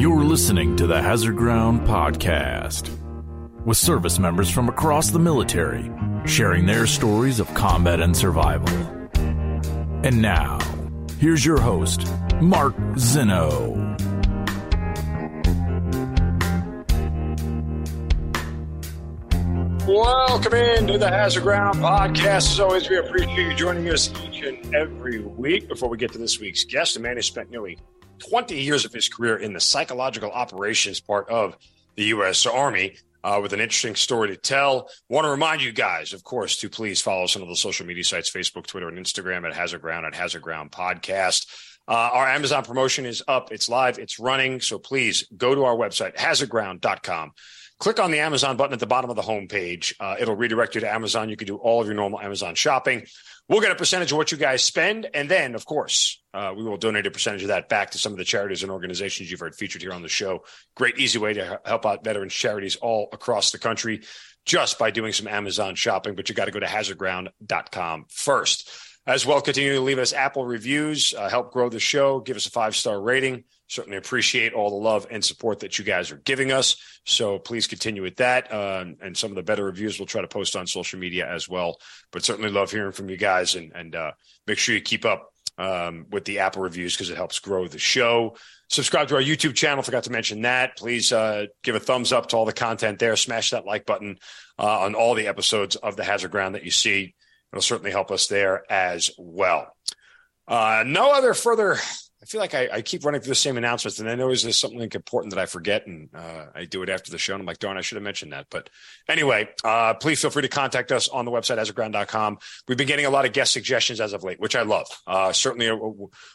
You're listening to the Hazard Ground Podcast with service members from across the military sharing their stories of combat and survival. And now, here's your host, Mark Zeno. Welcome into the Hazard Ground podcast. As always, we appreciate you joining us each and every week. Before we get to this week's guest, a man who spent nearly 20 years of his career in the psychological operations part of the U.S. Army uh, with an interesting story to tell. Want to remind you guys, of course, to please follow some of the social media sites Facebook, Twitter, and Instagram at Hazard Ground at Hazard Ground Podcast. Uh, our Amazon promotion is up, it's live, it's running. So please go to our website, hazardground.com. Click on the Amazon button at the bottom of the homepage. Uh, it'll redirect you to Amazon. You can do all of your normal Amazon shopping. We'll get a percentage of what you guys spend. And then, of course, uh, we will donate a percentage of that back to some of the charities and organizations you've heard featured here on the show. Great, easy way to help out veterans charities all across the country just by doing some Amazon shopping. But you got to go to hazardground.com first. As well, continue to leave us Apple reviews, uh, help grow the show, give us a five star rating. Certainly appreciate all the love and support that you guys are giving us. So please continue with that. Uh, and some of the better reviews we'll try to post on social media as well. But certainly love hearing from you guys and, and uh, make sure you keep up um, with the Apple reviews because it helps grow the show. Subscribe to our YouTube channel. Forgot to mention that. Please uh, give a thumbs up to all the content there. Smash that like button uh, on all the episodes of the Hazard Ground that you see. It'll certainly help us there as well. Uh, no other further I feel like I, I, keep running through the same announcements, and I know there's something important that I forget, and uh, I do it after the show. And I'm like, darn, I should have mentioned that. But anyway, uh, please feel free to contact us on the website, hazardground.com. We've been getting a lot of guest suggestions as of late, which I love. Uh, certainly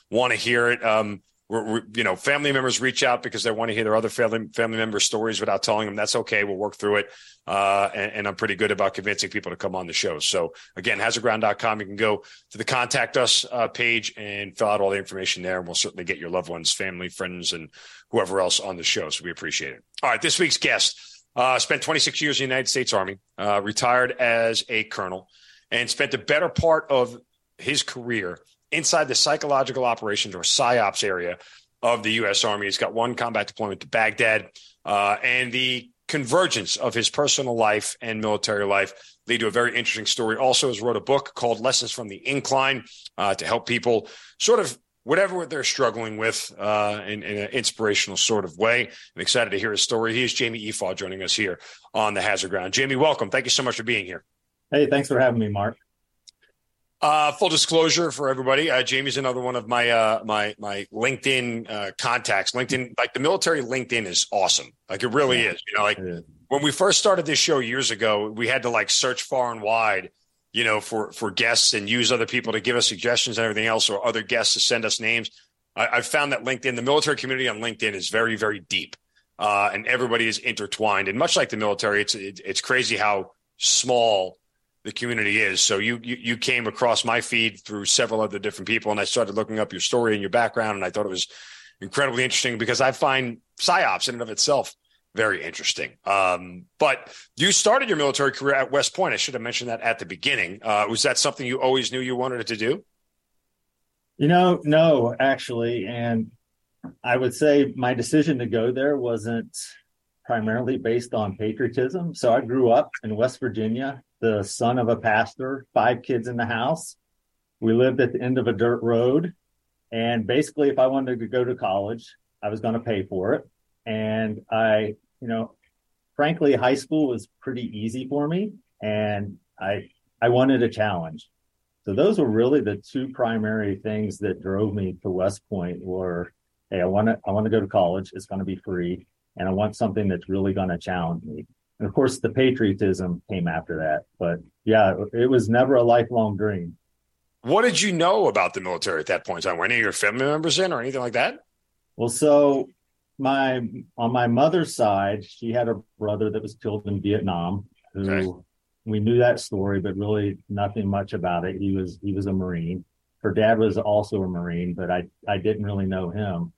want to hear it. Um, we're, you know, family members reach out because they want to hear their other family family member stories without telling them. That's okay. We'll work through it. Uh, and, and, I'm pretty good about convincing people to come on the show. So again, hazardground.com. You can go to the contact us uh, page and fill out all the information there. And we'll certainly get your loved ones, family, friends, and whoever else on the show. So we appreciate it. All right. This week's guest uh, spent 26 years in the United States Army, uh, retired as a colonel, and spent the better part of his career inside the psychological operations or psyops area of the U.S. Army. He's got one combat deployment to Baghdad, uh, and the convergence of his personal life and military life lead to a very interesting story. Also, has wrote a book called Lessons from the Incline uh, to help people sort of whatever they're struggling with uh, in, in, an inspirational sort of way. I'm excited to hear his story. He is Jamie Efaw joining us here on the Hazard Ground. Jamie, welcome. Thank you so much for being here. Hey, thanks for having me, Mark. Uh, full disclosure for everybody, uh, Jamie's another one of my uh, my my LinkedIn uh, contacts. LinkedIn, like the military LinkedIn, is awesome. Like it really yeah. is. You know, like when we first started this show years ago, we had to like search far and wide, you know, for for guests and use other people to give us suggestions and everything else, or other guests to send us names. I, I've found that LinkedIn, the military community on LinkedIn, is very very deep, uh, and everybody is intertwined. And much like the military, it's it, it's crazy how small the community is. So you, you, you came across my feed through several other different people, and I started looking up your story and your background, and I thought it was incredibly interesting because I find psyops in and of itself very interesting. Um, but you started your military career at West Point. I should have mentioned that at the beginning. Uh, was that something you always knew you wanted to do? You know, no, actually, and I would say my decision to go there wasn't primarily based on patriotism. So I grew up in West Virginia the son of a pastor, five kids in the house. We lived at the end of a dirt road. And basically, if I wanted to go to college, I was going to pay for it. And I, you know, frankly, high school was pretty easy for me. And I, I wanted a challenge. So those were really the two primary things that drove me to West Point were, Hey, I want to, I want to go to college. It's going to be free. And I want something that's really going to challenge me. And of course, the patriotism came after that. But yeah, it was never a lifelong dream. What did you know about the military at that point in time? Were any of your family members in or anything like that? Well, so my on my mother's side, she had a brother that was killed in Vietnam who okay. we knew that story, but really nothing much about it. He was he was a Marine. Her dad was also a Marine, but I I didn't really know him.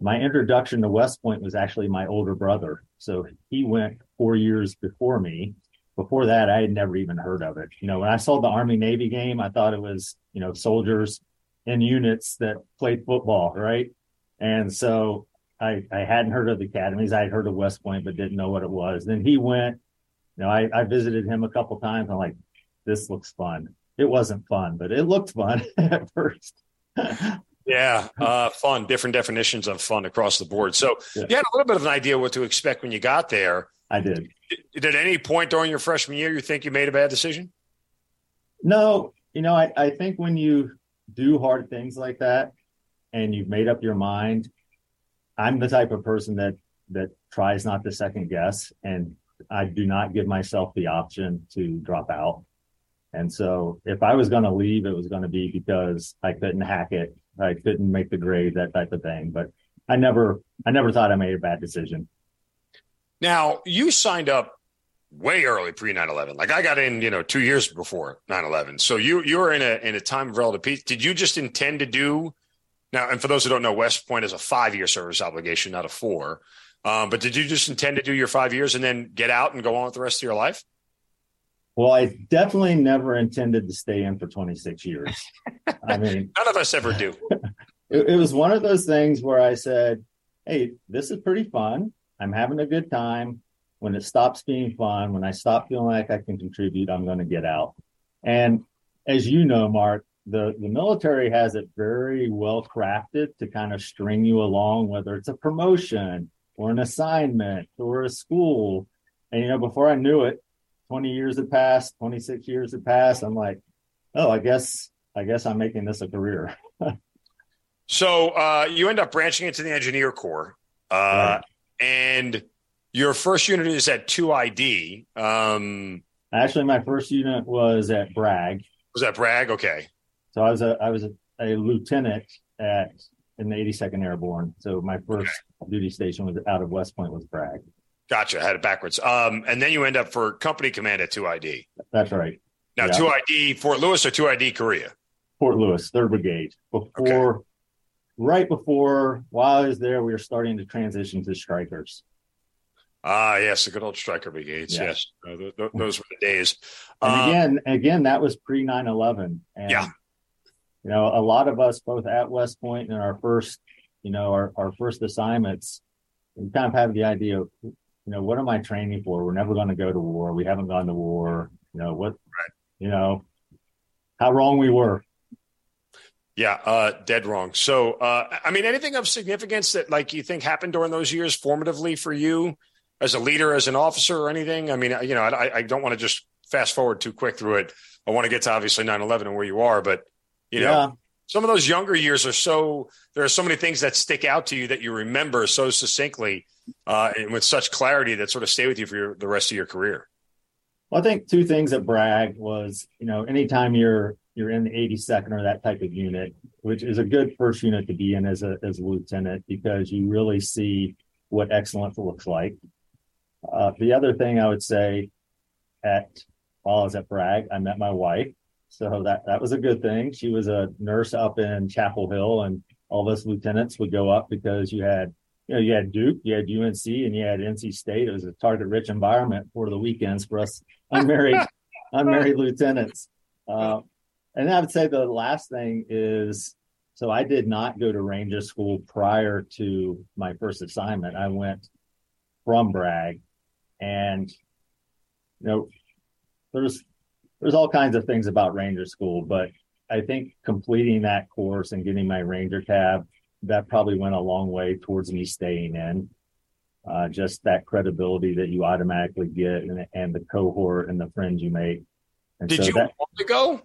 My introduction to West Point was actually my older brother. So he went four years before me. Before that, I had never even heard of it. You know, when I saw the Army Navy game, I thought it was, you know, soldiers in units that played football, right? And so I, I hadn't heard of the academies. I had heard of West Point, but didn't know what it was. Then he went, you know, I, I visited him a couple times. I'm like, this looks fun. It wasn't fun, but it looked fun at first. yeah, uh, fun. Different definitions of fun across the board. So yeah. you had a little bit of an idea what to expect when you got there. I did. Did at any point during your freshman year you think you made a bad decision? No, you know, I, I think when you do hard things like that and you've made up your mind, I'm the type of person that that tries not to second guess and I do not give myself the option to drop out. And so if I was going to leave, it was going to be because I couldn't hack it. I couldn't make the grade, that type of thing. But I never, I never thought I made a bad decision. Now you signed up way early pre 9-11. Like I got in, you know, two years before 9-11. So you, you were in a, in a time of relative peace. Did you just intend to do now? And for those who don't know, West Point is a five year service obligation, not a four. Um, but did you just intend to do your five years and then get out and go on with the rest of your life? Well, I definitely never intended to stay in for 26 years. I mean, none of us ever do. it, it, was one of those things where I said, Hey, this is pretty fun. I'm having a good time. When it stops being fun, when I stop feeling like I can contribute, I'm going to get out. And as you know, Mark, the, the military has it very well crafted to kind of string you along, whether it's a promotion or an assignment or a school. And, you know, before I knew it, 20 years had passed, 26 years had passed. I'm like, oh, I guess, I guess I'm making this a career. so uh, you end up branching into the engineer corps, uh, right. And your first unit is at 2ID. Um, Actually, my first unit was at Bragg. Was that Bragg? Okay. So I was a I was a, a lieutenant at in the 82nd Airborne. So my first okay. duty station was out of West Point was Bragg. Gotcha. I had it backwards. Um, and then you end up for company command at 2ID. That's right. Now, yeah. 2ID Fort Lewis or 2ID Korea? Fort Lewis, 3rd Brigade. Before, okay. Right before, while I was there, we were starting to transition to Strykers. Ah, yes, the good old Stryker brigades. Yes, yes. Uh, th- th- those were the days. And um, again, again, that was pre 9 11. Yeah. You know, a lot of us, both at West Point and our first, you know, our, our first assignments, we kind of have the idea of you know, what am I training for? We're never going to go to war. We haven't gone to war. You know, what, right. you know, how wrong we were. Yeah, uh, dead wrong. So, uh, I mean, anything of significance that like you think happened during those years formatively for you as a leader, as an officer or anything? I mean, you know, I, I don't want to just fast forward too quick through it. I want to get to obviously 9-11 and where you are, but you know, yeah some of those younger years are so there are so many things that stick out to you that you remember so succinctly uh, and with such clarity that sort of stay with you for your, the rest of your career. Well, I think two things at Bragg was, you know, anytime you're you're in the 82nd or that type of unit, which is a good first unit to be in as a as a lieutenant because you really see what excellence looks like. Uh, the other thing I would say at while I was at Bragg, I met my wife, so that that was a good thing. She was a nurse up in Chapel Hill, and all of us lieutenants would go up because you had you know you had Duke, you had UNC, and you had NC State. It was a target rich environment for the weekends for us unmarried unmarried lieutenants. Uh, and I would say the last thing is so I did not go to Ranger School prior to my first assignment. I went from Bragg, and you know there's there's all kinds of things about Ranger School, but I think completing that course and getting my Ranger tab, that probably went a long way towards me staying in. Uh, just that credibility that you automatically get and, and, the cohort and the friends you make. And did so you that, want to go?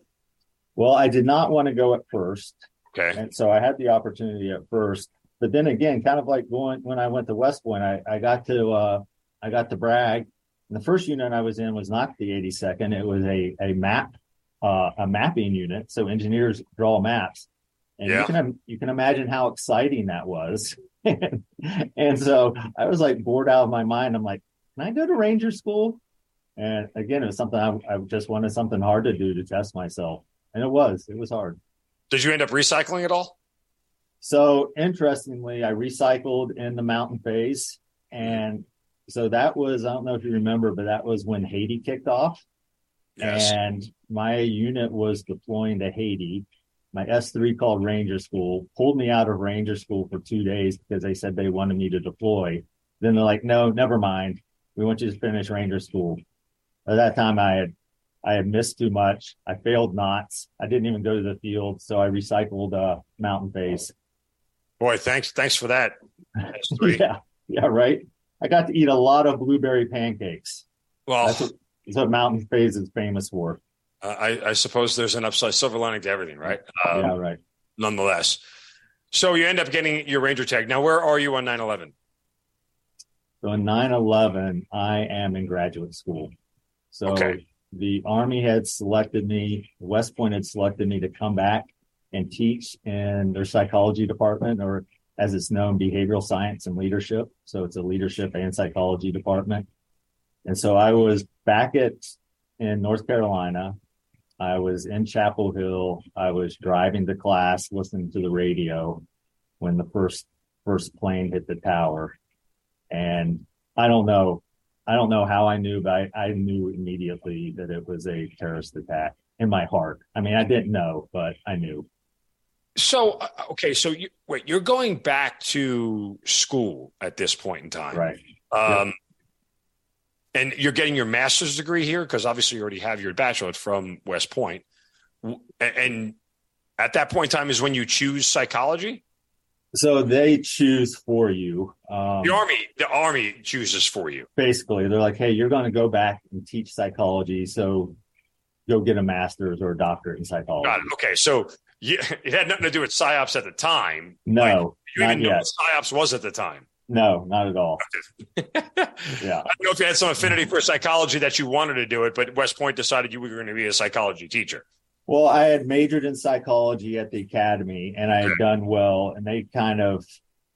Well, I did not want to go at first. Okay. And so I had the opportunity at first, but then again, kind of like going when I went to West Point, I, I got to, uh, I got to Bragg the first unit I was in was not the 82nd. It was a, a map, uh, a mapping unit. So engineers draw maps. And yeah. you can, you can imagine how exciting that was. and so I was like bored out of my mind. I'm like, can I go to ranger school? And again, it was something I, I just wanted something hard to do to test myself. And it was, it was hard. Did you end up recycling at all? So interestingly, I recycled in the mountain phase and so that was, I don't know if you remember, but that was when Haiti kicked off. Yes. And my unit was deploying to Haiti. my S3 called Ranger School, pulled me out of Ranger School for two days because they said they wanted me to deploy. Then they're like, no, never mind. We want you to finish Ranger School. At that time, I had I had missed too much. I failed knots. I didn't even go to the field, so I recycled uh, mountain phase. Boy, thanks thanks for that. yeah, yeah, right. I got to eat a lot of blueberry pancakes. Well, that's what, that's what mountain phase is famous for. Uh, I, I, suppose there's an upside silver lining to everything, right? Um, yeah, right. Nonetheless, so you end up getting your Ranger tag. Now, where are you on 9/11? So in 9/11, I am in graduate school. So okay. The Army had selected me, West Point had selected me to come back and teach in their psychology department, or as it's known, behavioral science and leadership. So it's a leadership and psychology department. And so I was back at in North Carolina. I was in Chapel Hill. I was driving to class, listening to the radio when the first first plane hit the tower. And I don't know, I don't know how I knew, but I, I knew immediately that it was a terrorist attack in my heart. I mean, I didn't know, but I knew. So uh, okay, so you wait, you're going back to school at this point in time, right? Um, yep. And you're getting your master's degree here because obviously you already have your bachelor's from West Point. And at that point in time is when you choose psychology. So they choose for you. Um, the army, the army chooses for you. Basically, they're like, "Hey, you're going to go back and teach psychology, so go get a master's or a doctorate in psychology." Okay, so you, it had nothing to do with psyops at the time. No, like, you even know what psyops was at the time. No, not at all. yeah, I don't know if you had some affinity for psychology that you wanted to do it, but West Point decided you were going to be a psychology teacher. Well, I had majored in psychology at the academy, and I had done well, and they kind of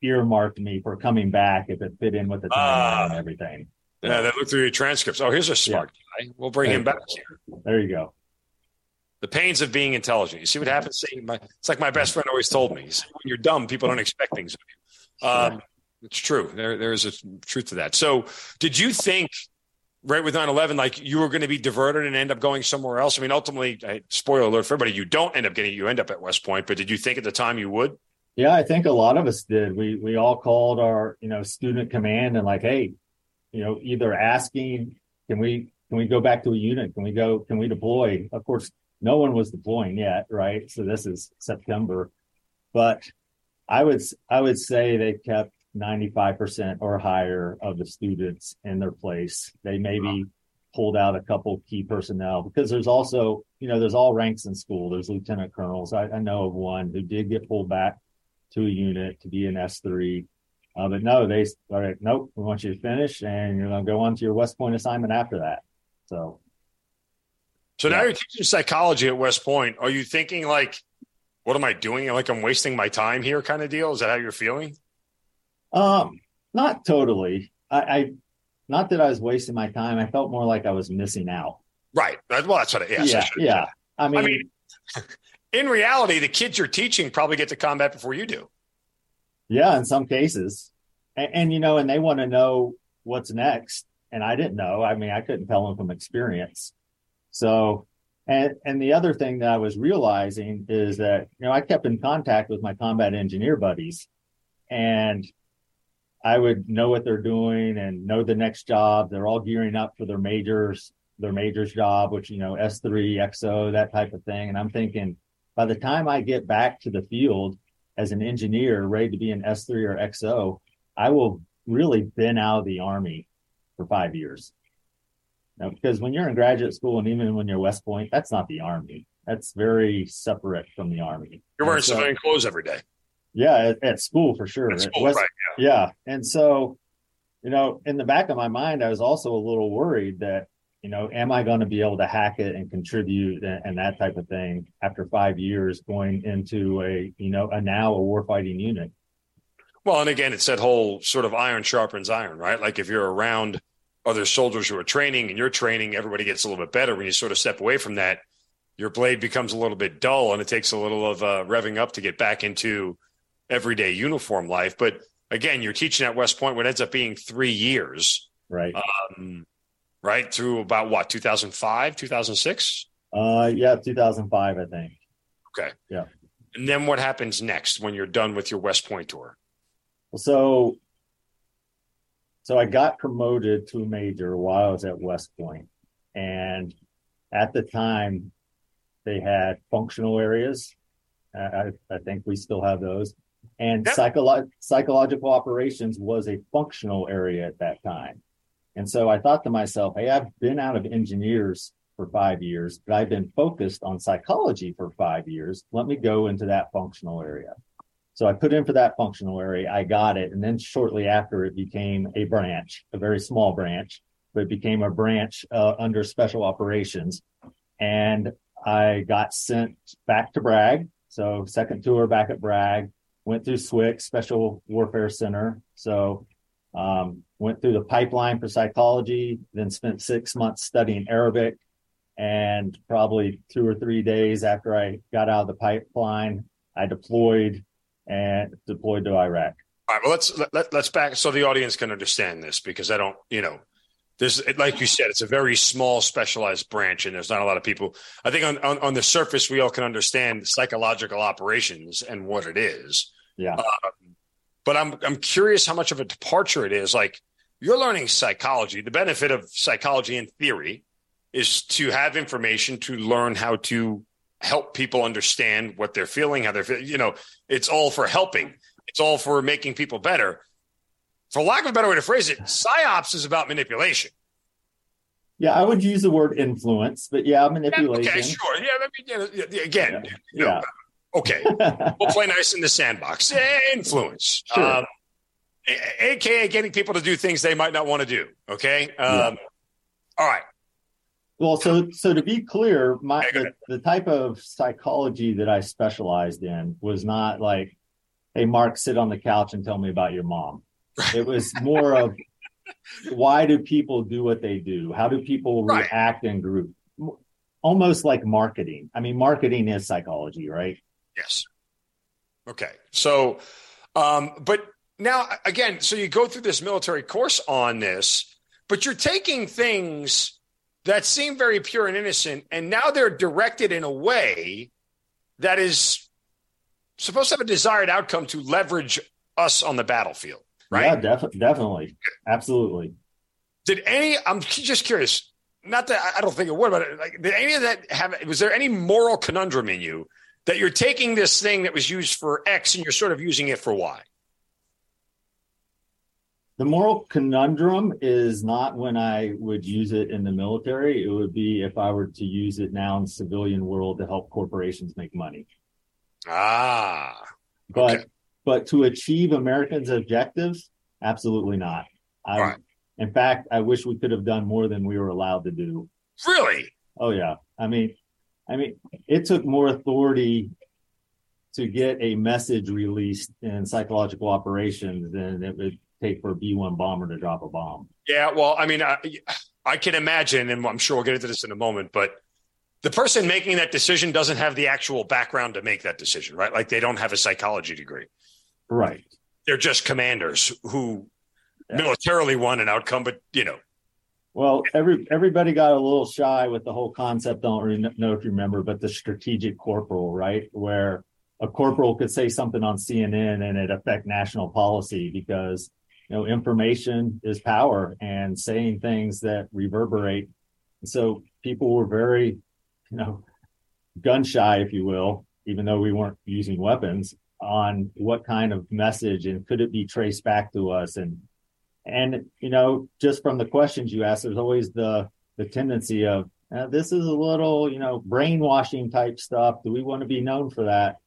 earmarked me for coming back if it fit in with the timeline uh, and everything. Yeah, they looked through your transcripts. Oh, here's a smart yeah. guy. We'll bring there him back here. There you go. The pains of being intelligent. You see what happens? See, my, it's like my best friend always told me. when you're dumb, people don't expect things of you. Um, it's true. There, there is a truth to that. So, did you think right with 9-11 like you were going to be diverted and end up going somewhere else. I mean ultimately spoiler alert for everybody you don't end up getting you end up at west point but did you think at the time you would? Yeah i think a lot of us did. We we all called our you know student command and like hey you know either asking can we can we go back to a unit? Can we go can we deploy? Of course no one was deploying yet right? So this is september. But i would i would say they kept 95% or higher of the students in their place. They maybe pulled out a couple key personnel because there's also, you know, there's all ranks in school. There's lieutenant colonels. I, I know of one who did get pulled back to a unit to be an S3. Uh, but no, they started, nope, we want you to finish and you're going to go on to your West Point assignment after that. So, so yeah. now you're teaching psychology at West Point. Are you thinking like, what am I doing? Like I'm wasting my time here kind of deal? Is that how you're feeling? Um, not totally. I, I, not that I was wasting my time. I felt more like I was missing out. Right. Well, that's what. I, yes, yeah. Yeah. I mean, I mean, in reality, the kids you're teaching probably get to combat before you do. Yeah, in some cases, and, and you know, and they want to know what's next, and I didn't know. I mean, I couldn't tell them from experience. So, and and the other thing that I was realizing is that you know I kept in contact with my combat engineer buddies, and I would know what they're doing and know the next job. They're all gearing up for their majors, their majors job, which, you know, S3, XO, that type of thing. And I'm thinking by the time I get back to the field as an engineer ready to be an S3 or XO, I will really been out of the army for five years. Now, because when you're in graduate school and even when you're West Point, that's not the army. That's very separate from the army. You're wearing so, civilian clothes every day. Yeah, at, at school for sure. School, West, right, yeah. yeah. And so, you know, in the back of my mind, I was also a little worried that, you know, am I going to be able to hack it and contribute and, and, that type of thing after five years going into a, you know, a now a warfighting unit? Well, and again, it's that whole sort of iron sharpens iron, right? Like if you're around other soldiers who are training and you're training, everybody gets a little bit better. When you sort of step away from that, your blade becomes a little bit dull and it takes a little of uh, revving up to get back into everyday uniform life. But again, you're teaching at West Point what ends up being three years. Right. Um, right. Through about what, 2005, 2006? Uh, yeah, 2005, I think. Okay. Yeah. And then what happens next when you're done with your West Point tour? So, so I got promoted to a major while I was at West Point, and at the time, they had functional areas. I, I think we still have those, and yep. psycholo- psychological operations was a functional area at that time. And so I thought to myself, hey, I've been out of engineers for five years, but I've been focused on psychology for five years. Let me go into that functional area. So I put in for that functional area. I got it. And then shortly after, it became a branch, a very small branch, but it became a branch uh, under special operations. And I got sent back to Bragg. So second tour back at Bragg, went through SWCS, Special Warfare Center. So um, went through the pipeline for psychology, then spent six months studying Arabic. And probably two or three days after I got out of the pipeline, I deployed and deployed to Iraq. All right. Well, let's let, let's back so the audience can understand this because I don't, you know, there's like you said, it's a very small specialized branch, and there's not a lot of people. I think on on, on the surface, we all can understand psychological operations and what it is. Yeah. Um, but I'm I'm curious how much of a departure it is. Like you're learning psychology. The benefit of psychology in theory is to have information to learn how to help people understand what they're feeling, how they're feeling. You know, it's all for helping. It's all for making people better. For lack of a better way to phrase it, psyops is about manipulation. Yeah, I would use the word influence, but yeah, manipulation. okay, sure. Yeah, I mean, yeah, again, yeah. You know, yeah. okay, we'll play nice in the sandbox. Influence. Sure. Um, aka getting people to do things they might not want to do. Okay. Um, yeah. All right. Well, so so to be clear, my the, the, type of psychology that I specialized in was not like, "Hey, Mark, sit on the couch and tell me about your mom." It was more of, "Why do people do what they do? How do people right. react in group?" Almost like marketing. I mean, marketing is psychology, right? Yes. Okay. So, um, but now again, so you go through this military course on this, but you're taking things that seem very pure and innocent, and now they're directed in a way that is supposed to have a desired outcome to leverage us on the battlefield, right? Yeah, def- definitely, absolutely. Did any? I'm just curious. Not that I don't think it would, but like, did any of that have? Was there any moral conundrum in you that you're taking this thing that was used for X and you're sort of using it for Y? The moral conundrum is not when I would use it in the military. It would be if I were to use it now in the civilian world to help corporations make money. Ah. Okay. but to achieve Americans' objectives, absolutely not. I, right. In fact, I wish we could have done more than we were allowed to do. Really? Oh yeah. I mean, I mean, it took more authority to get a message released in psychological operations than it would take for a B 1 bomber to drop a bomb. Yeah, well, I mean, I, I can imagine, and I'm sure we'll get into this in a moment, but the person making that decision doesn't have the actual background to make that decision, right? Like they don't have a psychology degree. Right. They're just commanders who yeah. militarily want an outcome, but you know. Well, every everybody got a little shy with the whole concept. I Don't really know if you remember, but the strategic corporal, right? Where a corporal could say something on CNN and it affect national policy because you know, information is power and saying things that reverberate. so people were very, you know, gun shy, if you will, even though we weren't using weapons on what kind of message and could it be traced back to us? And and you know just from the questions you ask there's always the the tendency of uh, this is a little you know brainwashing type stuff. Do we want to be known for that?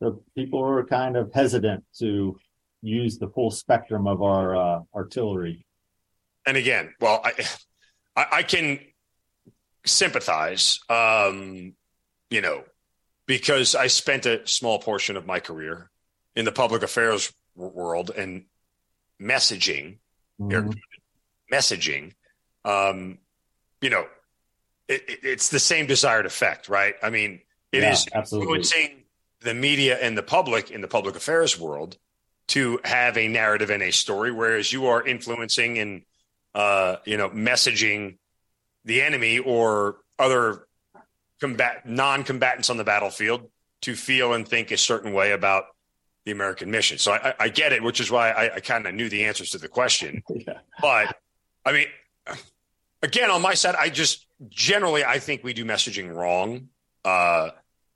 So people are kind of hesitant to use the full spectrum of our uh, artillery. And again, well, I, I, can sympathize, um, you know, because I spent a small portion of my career in the public affairs world and messaging, mm-hmm. messaging, um, you know, it, it's the same desired effect, right? I mean, it yeah, is absolutely. influencing the media and the public in the public affairs world to have a narrative and a story, whereas you are influencing and uh, you know messaging the enemy or other combat non-combatants on the battlefield to feel and think a certain way about the American mission. So I, I get it, which is why I, I kind of knew the answers to the question. yeah. But I mean, again, on my side, I just generally I think we do messaging wrong. Uh,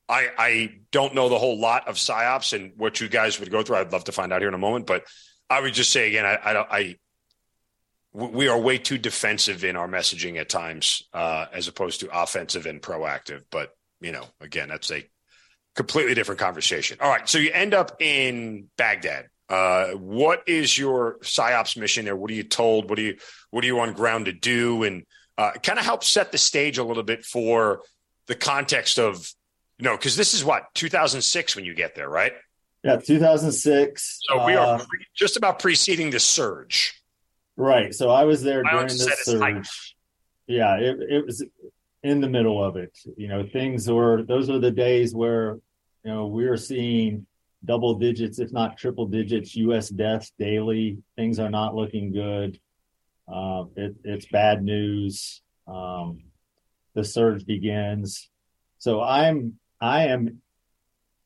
I I don't know the whole lot of psyops and what you guys would go through. I'd love to find out here in a moment, but I would just say again, I I, I we are way too defensive in our messaging at times, uh, as opposed to offensive and proactive. But you know, again, that's a completely different conversation. All right, so you end up in Baghdad. Uh, what is your psyops mission there? What are you told? What do you what are you on ground to do? And uh, kind of help set the stage a little bit for the context of you know because this is what 2006 when you get there, right? Yeah, 2006. So we are uh, pre- just about preceding the surge. Right. So I was there during the surge. Yeah, it, it was in the middle of it. You know, things were those are the days where you know we were seeing double digits, if not triple digits, U.S. deaths daily. Things are not looking good. Uh, it, it's bad news. Um, the surge begins. So I'm I am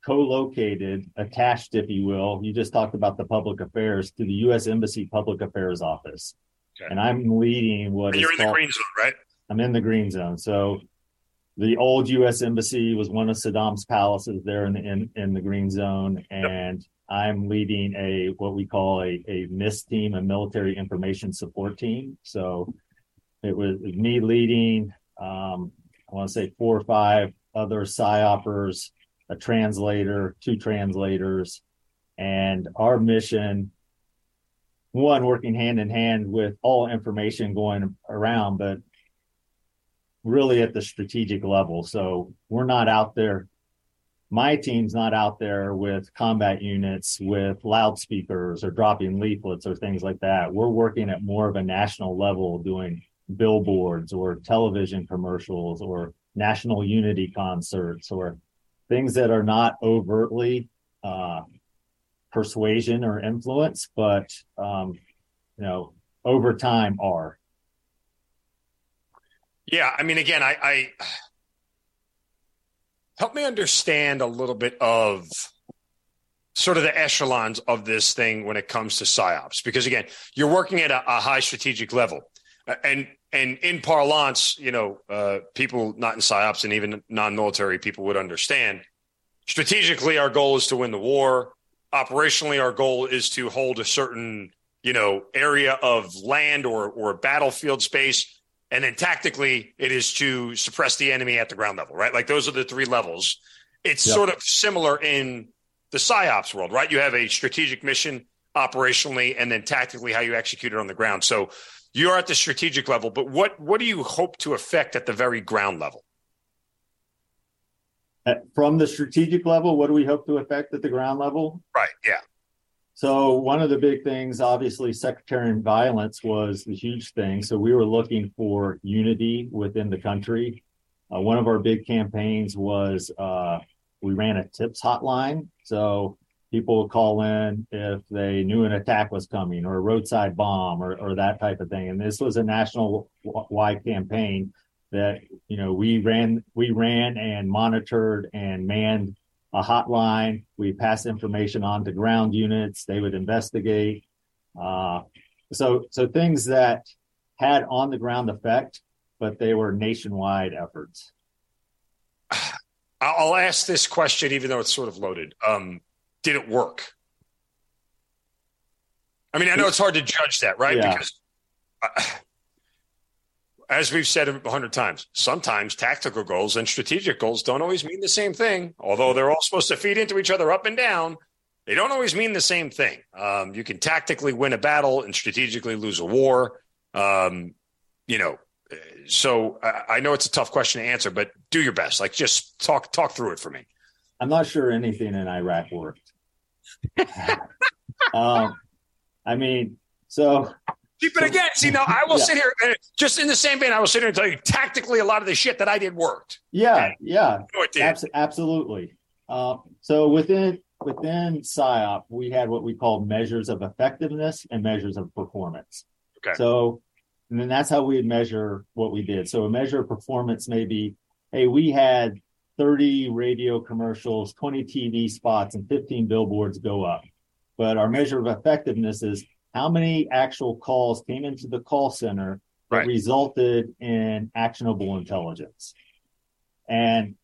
co-located, attached, if you will. You just talked about the public affairs to the U.S. Embassy Public Affairs Office, okay. and I'm leading what. You're in called, the green zone, right? I'm in the green zone. So the old U.S. Embassy was one of Saddam's palaces there in the in, in the green zone, and yep. I'm leading a what we call a a MIST team, a military information support team. So it was me leading. Um, I want to say four or five other psyopers, a translator, two translators, and our mission. One working hand in hand with all information going around, but really at the strategic level. So we're not out there. My team's not out there with combat units with loudspeakers or dropping leaflets or things like that. We're working at more of a national level doing billboards or television commercials or national unity concerts or things that are not overtly uh, persuasion or influence, but um, you know, over time are. Yeah, I mean, again, I, I help me understand a little bit of sort of the echelons of this thing when it comes to psyops, because again, you're working at a, a high strategic level, and and in parlance, you know, uh, people not in psyops and even non-military people would understand. Strategically, our goal is to win the war. Operationally, our goal is to hold a certain you know area of land or or battlefield space and then tactically, it is to suppress the enemy at the ground level, right? Like those are the three levels. It's yep. sort of similar in the psyops world, right? You have a strategic mission operationally, and then tactically how you execute it on the ground. So you're at the strategic level, but what what do you hope to affect at the very ground level? From the strategic level, what do we hope to affect at the ground level? Right. Yeah. So one of the big things, obviously, sectarian violence was the huge thing. So we were looking for unity within the country. Uh, one of our big campaigns was uh, we ran a tips hotline. So people would call in if they knew an attack was coming or a roadside bomb or, or that type of thing. And this was a national wide campaign that you know we ran we ran and monitored and manned a hotline. We passed information on to ground units. They would investigate. Uh, so, so things that had on the ground effect, but they were nationwide efforts. I'll ask this question, even though it's sort of loaded. Um, did it work? I mean, I know it's hard to judge that, right? Yeah. Because uh, as we've said a hundred times, sometimes tactical goals and strategic goals don't always mean the same thing. Although they're all supposed to feed into each other up and down, they don't always mean the same thing. Um, you can tactically win a battle and strategically lose a war. Um, you know, so I, I know it's a tough question to answer, but do your best. Like, just talk talk through it for me. I'm not sure anything in Iraq worked. um, I mean, so but again, see now I will yeah. sit here uh, just in the same vein. I will sit here and tell you tactically a lot of the shit that I did worked. Yeah, okay? yeah, Abs- absolutely. Uh, so within within PSYOP, we had what we call measures of effectiveness and measures of performance. Okay. So, and then that's how we would measure what we did. So a measure of performance may be, hey, we had 30 radio commercials, 20 TV spots, and 15 billboards go up. But our measure of effectiveness is how many actual calls came into the call center that right. resulted in actionable intelligence. And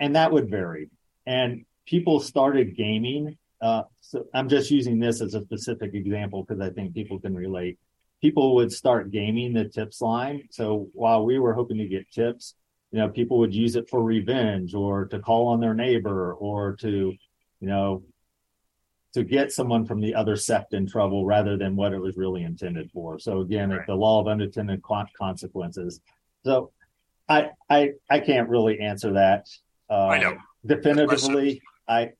and that would vary. And people started gaming. Uh, so I'm just using this as a specific example because I think people can relate. People would start gaming the tips line. So while we were hoping to get tips, you know, people would use it for revenge or to call on their neighbor or to, you know, to get someone from the other sect in trouble rather than what it was really intended for. So again, right. the law of unintended consequences. So I I I can't really answer that. Uh, I know definitively. I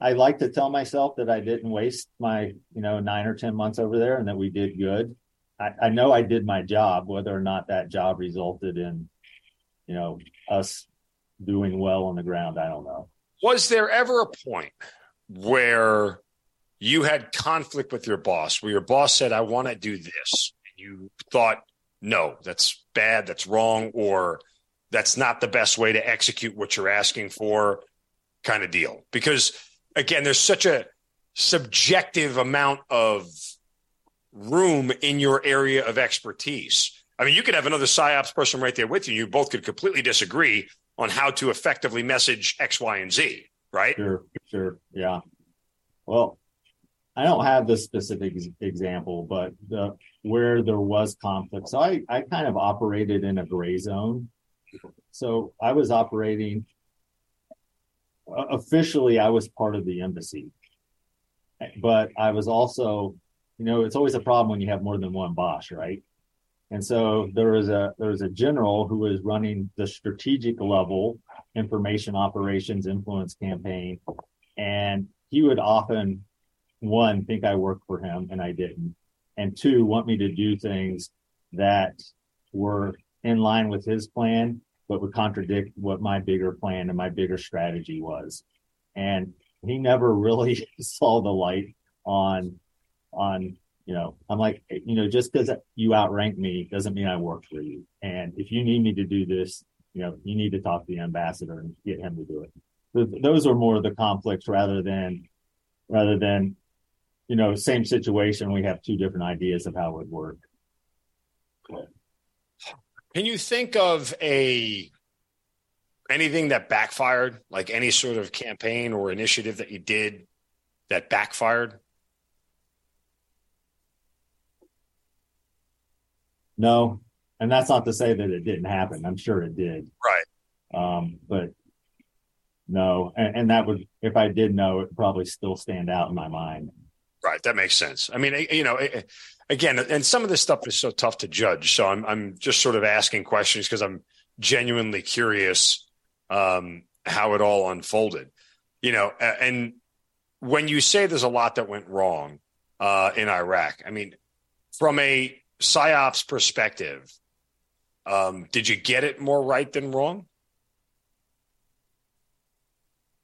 I like to tell myself that I didn't waste my you know nine or ten months over there and that we did good. I, I know I did my job. Whether or not that job resulted in you know us doing well on the ground, I don't know. Was there ever a point where you had conflict with your boss where your boss said, I want to do this. And you thought, no, that's bad, that's wrong, or that's not the best way to execute what you're asking for, kind of deal. Because again, there's such a subjective amount of room in your area of expertise. I mean, you could have another PSYOPs person right there with you. You both could completely disagree on how to effectively message X, Y, and Z, right? Sure, sure. Yeah. Well, I don't have this specific example, but the, where there was conflict. So I, I kind of operated in a gray zone. So I was operating officially, I was part of the embassy, but I was also, you know, it's always a problem when you have more than one boss, right? And so there was a there was a general who was running the strategic level information operations influence campaign, and he would often one, think I worked for him and I didn't. And two, want me to do things that were in line with his plan, but would contradict what my bigger plan and my bigger strategy was. And he never really saw the light on, on, you know, I'm like, you know, just because you outrank me doesn't mean I work for you. And if you need me to do this, you know, you need to talk to the ambassador and get him to do it. So those are more the conflicts rather than, rather than you know, same situation. We have two different ideas of how it would work. Can you think of a anything that backfired, like any sort of campaign or initiative that you did that backfired? No, and that's not to say that it didn't happen. I'm sure it did. Right. Um, but no, and, and that would, if I did know, it probably still stand out in my mind. Right, that makes sense. I mean, you know, again, and some of this stuff is so tough to judge. So I'm I'm just sort of asking questions because I'm genuinely curious um, how it all unfolded. You know, and when you say there's a lot that went wrong uh, in Iraq, I mean, from a psyops perspective, um, did you get it more right than wrong?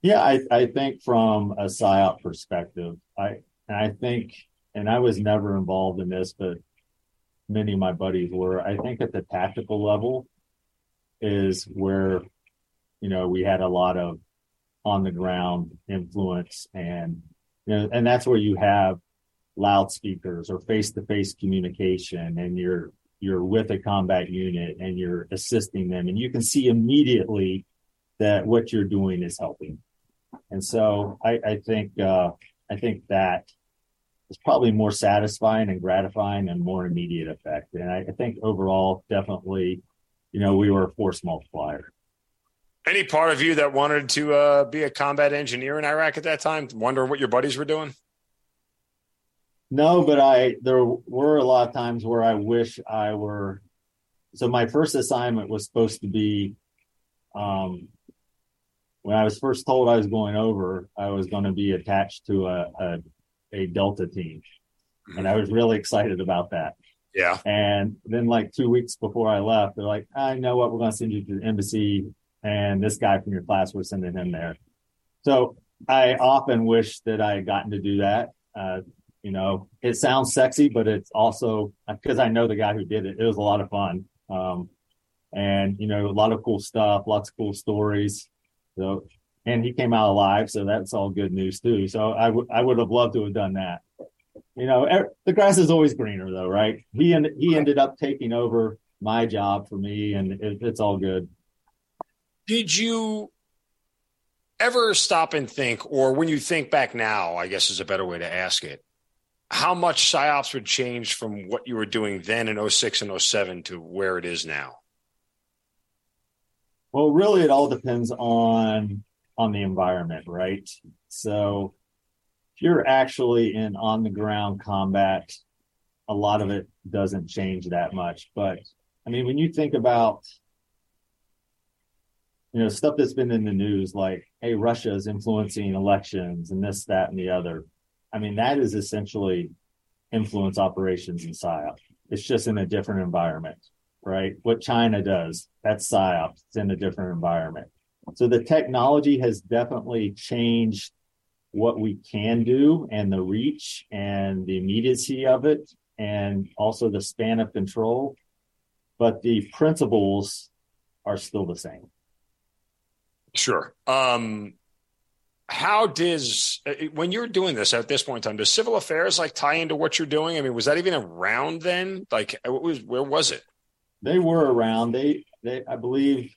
Yeah, I, I think from a psyop perspective, I and I think, and I was never involved in this, but many of my buddies were. I think at the tactical level is where, you know, we had a lot of on the ground influence and, you know, and that's where you have loudspeakers or face to face communication and you're, you're with a combat unit and you're assisting them and you can see immediately that what you're doing is helping. And so I, I think, uh, I think that is probably more satisfying and gratifying and more immediate effect. And I, I think overall, definitely, you know, we were a force multiplier. Any part of you that wanted to uh, be a combat engineer in Iraq at that time? wondering what your buddies were doing? No, but I there were a lot of times where I wish I were. So my first assignment was supposed to be um, when I was first told I was going over, I was going to be attached to a, a, a Delta team. And I was really excited about that. Yeah. And then like two weeks before I left, they're like, I know what, we're going to send you to the embassy. And this guy from your class, we're sending him there. So I often wish that I had gotten to do that. Uh, you know, it sounds sexy, but it's also because I know the guy who did it. It was a lot of fun. Um, and you know, a lot of cool stuff, lots of cool stories. So, and he came out alive, so that's all good news too. So I would I would have loved to have done that. You know, er, the grass is always greener though, right? He and he ended up taking over my job for me, and it, it's all good. Did you ever stop and think, or when you think back now, I guess is a better way to ask it, how much psyops would change from what you were doing then in 06 and 07 to where it is now? Well, really, it all depends on on the environment, right? So, if you're actually in on the ground combat, a lot of it doesn't change that much. But I mean, when you think about you know stuff that's been in the news, like hey, Russia is influencing elections and this, that, and the other. I mean, that is essentially influence operations in PSYOP. It's just in a different environment right? What China does, that's PSYOPs. It's in a different environment. So the technology has definitely changed what we can do and the reach and the immediacy of it and also the span of control. But the principles are still the same. Sure. Um, how does uh, when you're doing this at this point in time does civil affairs like tie into what you're doing i mean was that even around then like what was where was it they were around. They, they, I believe,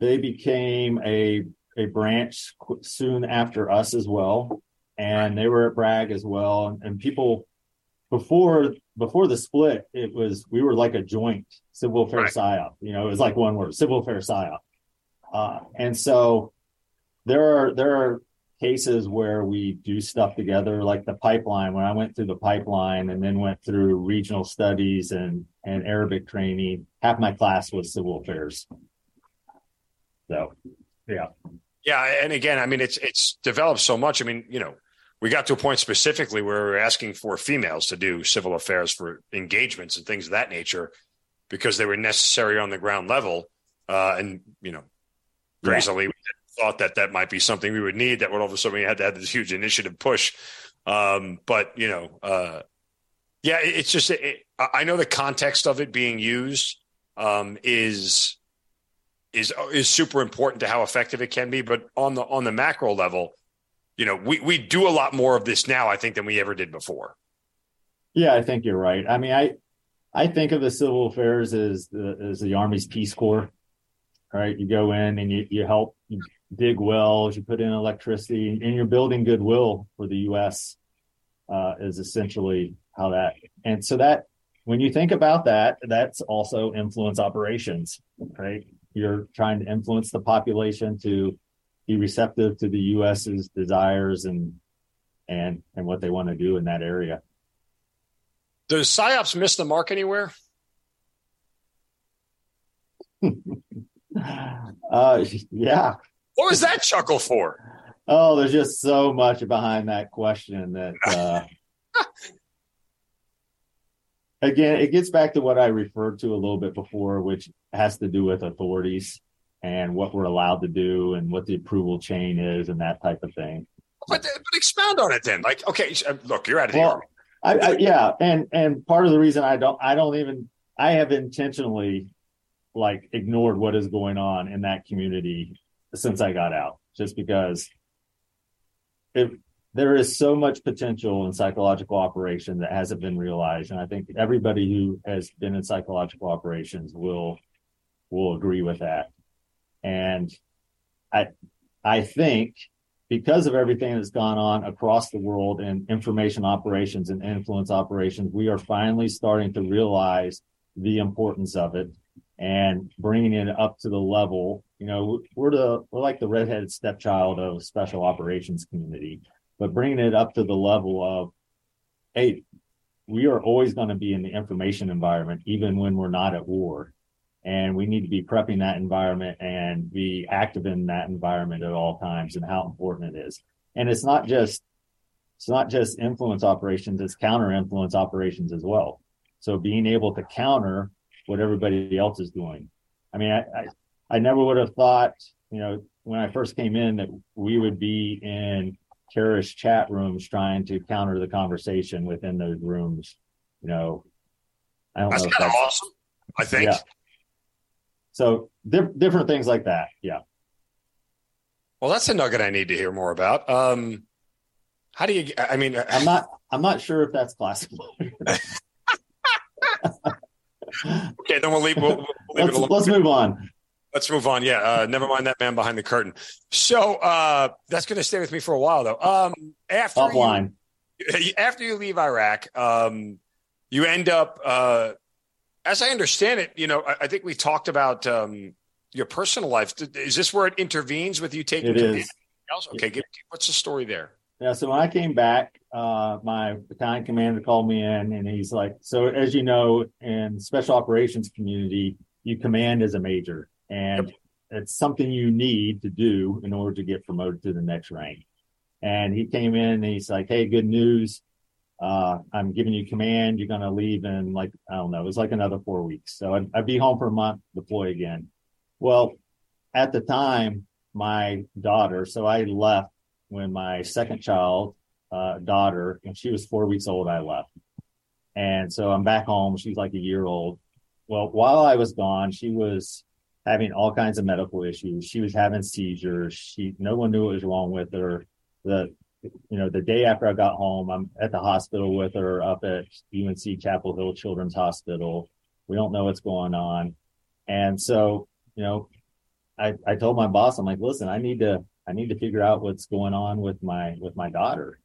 they became a a branch soon after us as well, and they were at Bragg as well. And, and people before before the split, it was we were like a joint civil affairs right. psyop. You know, it was like one word, civil affairs psyop. Uh, and so there are there are cases where we do stuff together, like the pipeline. When I went through the pipeline and then went through regional studies and and Arabic training, half my class was civil affairs. So, yeah, yeah, and again, I mean, it's it's developed so much. I mean, you know, we got to a point specifically where we are asking for females to do civil affairs for engagements and things of that nature because they were necessary on the ground level. Uh, and you know, crazily, yeah thought that that might be something we would need. That would all of a sudden we had to have this huge initiative push. Um, but you know, uh, yeah, it, it's just it, I know the context of it being used um, is is is super important to how effective it can be. But on the on the macro level, you know, we we do a lot more of this now, I think, than we ever did before. Yeah, I think you're right. I mean, I I think of the civil affairs as the as the Army's Peace Corps. Right, you go in and you, you help dig wells, you put in electricity, and you're building goodwill for the U.S. Uh, is essentially how that. And so that when you think about that, that's also influence operations, right? You're trying to influence the population to be receptive to the U.S.'s desires and and and what they want to do in that area. Does psyops miss the mark anywhere? uh, yeah, what was that chuckle for? Oh, there's just so much behind that question that uh, again, it gets back to what I referred to a little bit before, which has to do with authorities and what we're allowed to do and what the approval chain is and that type of thing. But, but expound on it then. Like, okay, uh, look, you're out of well, I, I, yeah, and and part of the reason I don't I don't even I have intentionally like ignored what is going on in that community since I got out, just because if there is so much potential in psychological operation that hasn't been realized, and I think everybody who has been in psychological operations will will agree with that. And I I think because of everything that's gone on across the world in information operations and influence operations, we are finally starting to realize the importance of it and bringing it up to the level. You know, we're the we're like the redheaded stepchild of special operations community, but bringing it up to the level of, hey, we are always going to be in the information environment, even when we're not at war. And we need to be prepping that environment and be active in that environment at all times and how important it is. And it's not just it's not just influence operations, it's counter influence operations as well. So being able to counter what everybody else is doing. I mean, I, I, I never would have thought, you know, when I first came in that we would be in terrorist chat rooms trying to counter the conversation within those rooms. You know, I don't know. that's kind of awesome. I think. Yeah. So di- different things like that. Yeah. Well, that's a nugget I need to hear more about. Um, how do you? I mean, I'm not. I'm not sure if that's classified. okay, then we'll leave. We'll, we'll leave let's, it alone. let's move on. Let's move on. Yeah, uh, never mind that man behind the curtain. So uh, that's going to stay with me for a while, though. Um, after offline, you, after you leave Iraq, um, you end up, uh, as I understand it, you know, I, I think we talked about um, your personal life. Is this where it intervenes with you taking? It is. Else? Okay, give, what's the story there? Yeah, so when I came back, uh, my battalion commander called me in, and he's like, "So as you know, in special operations community, you command as a major, and yep. it's something you need to do in order to get promoted to the next rank." And he came in, and he's like, "Hey, good news! Uh, I'm giving you command. You're going to leave in like I don't know, it was like another four weeks. So I'd, I'd be home for a month, deploy again." Well, at the time, my daughter, so I left when my second child, uh, daughter, when she was four weeks old, I left. And so I'm back home. She's like a year old. Well, while I was gone, she was having all kinds of medical issues. She was having seizures. She, no one knew what was wrong with her. The, you know, the day after I got home, I'm at the hospital with her up at UNC Chapel Hill Children's Hospital. We don't know what's going on. And so, you know, I, I told my boss, I'm like, listen, I need to, I need to figure out what's going on with my with my daughter.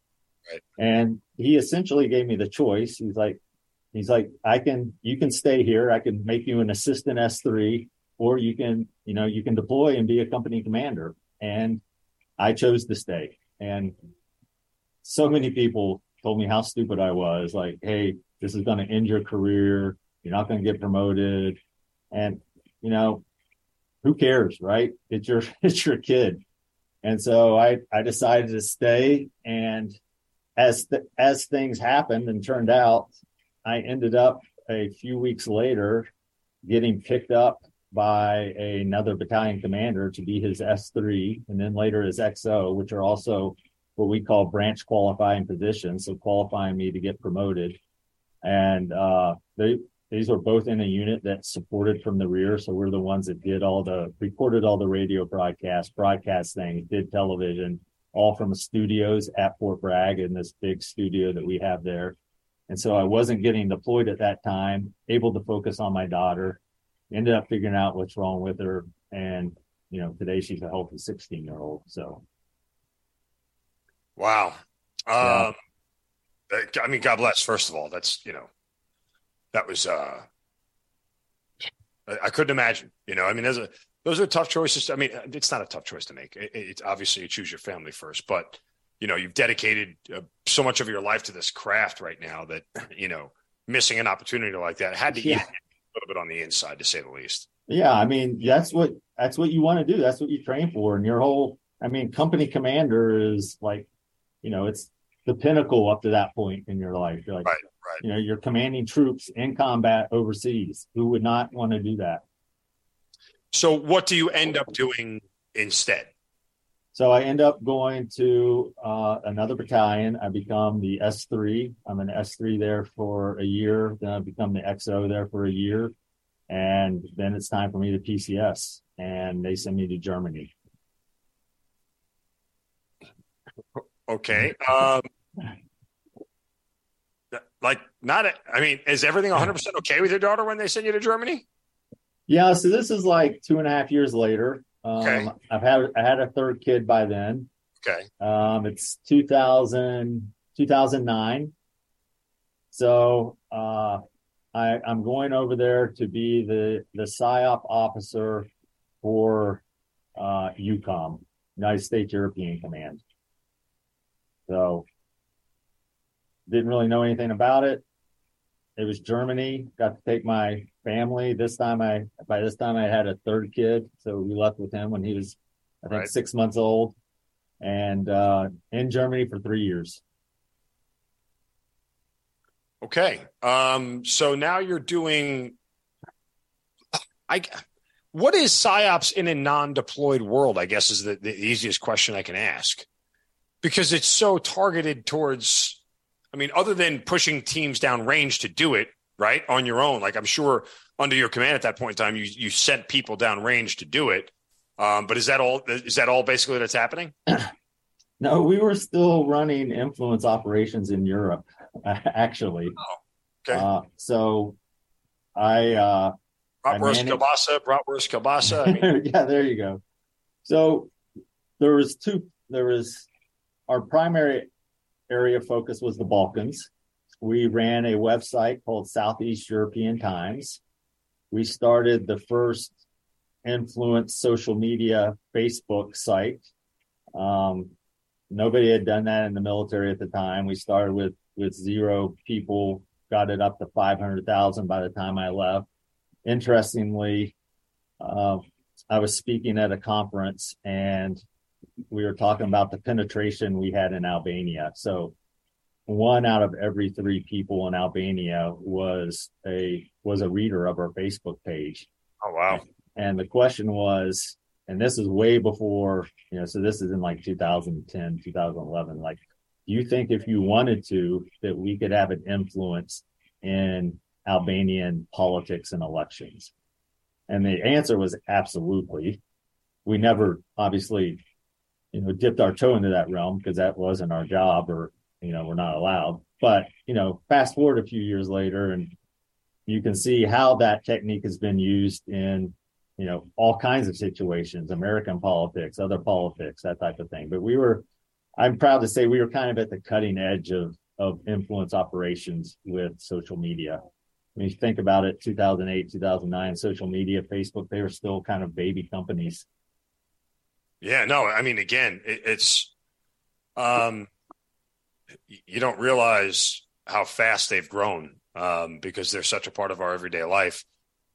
Right. And he essentially gave me the choice. He's like, he's like, I can you can stay here. I can make you an assistant S three, or you can, you know, you can deploy and be a company commander. And I chose to stay. And so many people told me how stupid I was. Like, hey, this is going to end your career. You're not going to get promoted. And you know, who cares, right? It's your it's your kid. And so I, I decided to stay. And as, th- as things happened and turned out, I ended up a few weeks later getting picked up by another battalion commander to be his S3 and then later his XO, which are also what we call branch qualifying positions. So qualifying me to get promoted. And, uh, they, these were both in a unit that supported from the rear. So we're the ones that did all the recorded all the radio broadcasts, broadcast things, did television, all from studios at Fort Bragg in this big studio that we have there. And so I wasn't getting deployed at that time, able to focus on my daughter, ended up figuring out what's wrong with her. And, you know, today she's a healthy 16 year old. So. Wow. Um, I mean, God bless, first of all, that's, you know, that was uh I couldn't imagine. You know, I mean, there's a those are tough choices. I mean, it's not a tough choice to make. It, it's obviously you choose your family first, but you know, you've dedicated uh, so much of your life to this craft right now that you know, missing an opportunity like that had to yeah. eat little bit on the inside, to say the least. Yeah, I mean, that's what that's what you want to do. That's what you train for, and your whole. I mean, company commander is like, you know, it's the pinnacle up to that point in your life. You're like, right, right. You know, you're commanding troops in combat overseas. Who would not want to do that? So, what do you end up doing instead? So, I end up going to uh, another battalion. I become the S3. I'm an S3 there for a year. Then I become the XO there for a year. And then it's time for me to PCS, and they send me to Germany. Okay. Um, like, not, a, I mean, is everything 100% okay with your daughter when they send you to Germany? Yeah. So this is like two and a half years later. Um, okay. I've had, I had a third kid by then. Okay. Um, it's 2000, 2009. So, uh, I, I'm going over there to be the, the PSYOP officer for, uh, EUCOM, United States European Command. So didn't really know anything about it. It was Germany. Got to take my family. This time I by this time I had a third kid, so we left with him when he was I think right. six months old, and uh, in Germany for three years. Okay, um, so now you're doing. I what is psyops in a non-deployed world? I guess is the, the easiest question I can ask because it's so targeted towards I mean, other than pushing teams down range to do it, right, on your own, like I'm sure under your command at that point in time, you, you sent people down range to do it. Um, but is that all? Is that all basically that's happening? no, we were still running influence operations in Europe, actually. Oh, okay. Uh, so I uh, bratwurst kielbasa, bratwurst kielbasa. I mean... yeah, there you go. So there was two. There was our primary area of focus was the Balkans. We ran a website called Southeast European Times. We started the first influence social media Facebook site. Um, nobody had done that in the military at the time. We started with with zero people, got it up to five hundred thousand by the time I left. Interestingly, uh, I was speaking at a conference and we were talking about the penetration we had in Albania. So one out of every three people in Albania was a was a reader of our Facebook page. Oh wow. And the question was, and this is way before, you know, so this is in like 2010, 2011. Like, do you think if you wanted to, that we could have an influence in Albanian politics and elections? And the answer was absolutely. We never obviously, you know, dipped our toe into that realm because that wasn't our job or, you know, we're not allowed. But, you know, fast forward a few years later and you can see how that technique has been used in you know, all kinds of situations, American politics, other politics, that type of thing. But we were, I'm proud to say we were kind of at the cutting edge of, of influence operations with social media. When you think about it, 2008, 2009, social media, Facebook, they were still kind of baby companies. Yeah, no, I mean, again, it, it's, um, you don't realize how fast they've grown um, because they're such a part of our everyday life.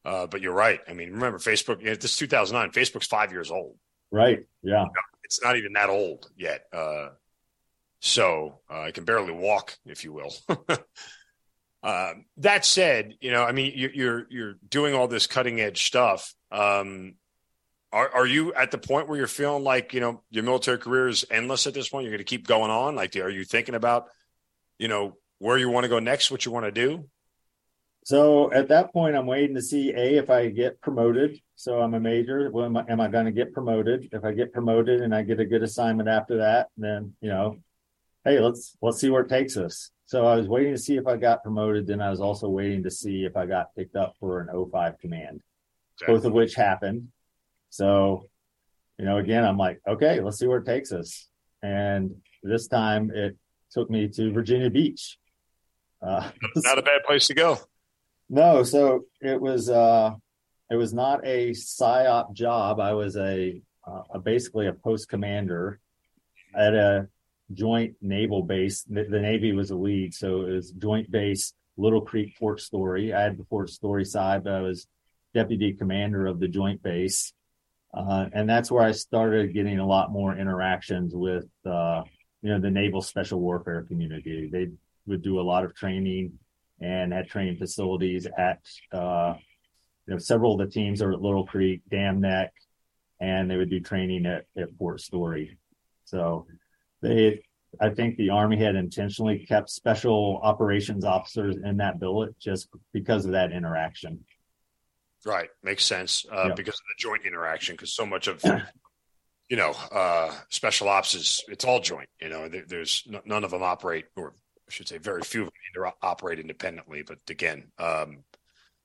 Uh, but you're right. I mean, remember Facebook? You know, this 2009. Facebook's five years old. Right. Yeah. It's not even that old yet. Uh, so uh, I can barely walk, if you will. uh, that said, you know, I mean, you, you're you're doing all this cutting edge stuff. Um, are are you at the point where you're feeling like you know your military career is endless at this point? You're going to keep going on. Like, are you thinking about, you know, where you want to go next? What you want to do? So at that point, I'm waiting to see a if I get promoted. So I'm a major. Well, am I, am I going to get promoted? If I get promoted and I get a good assignment after that, then you know, hey, let's let's see where it takes us. So I was waiting to see if I got promoted. Then I was also waiting to see if I got picked up for an O5 command, okay. both of which happened. So, you know, again, I'm like, okay, let's see where it takes us. And this time it took me to Virginia Beach. Uh, Not a bad place to go. No, so it was uh it was not a psyop job. I was a, uh, a basically a post commander at a joint naval base. The, the, Navy was a lead, so it was joint base Little Creek Fort Story. I had the Fort Story side, but I was deputy commander of the joint base. Uh, and that's where I started getting a lot more interactions with, uh, you know, the naval special warfare community. They would do a lot of training and had training facilities at uh, you know several of the teams are at Little Creek, Dam Neck, and they would do training at, at Fort Story. So they, I think the Army had intentionally kept special operations officers in that billet just because of that interaction. Right, makes sense uh, yep. because of the joint interaction. Because so much of you know uh, special ops is it's all joint. You know, there, there's none of them operate or I should say very few of them operate independently. But again, um,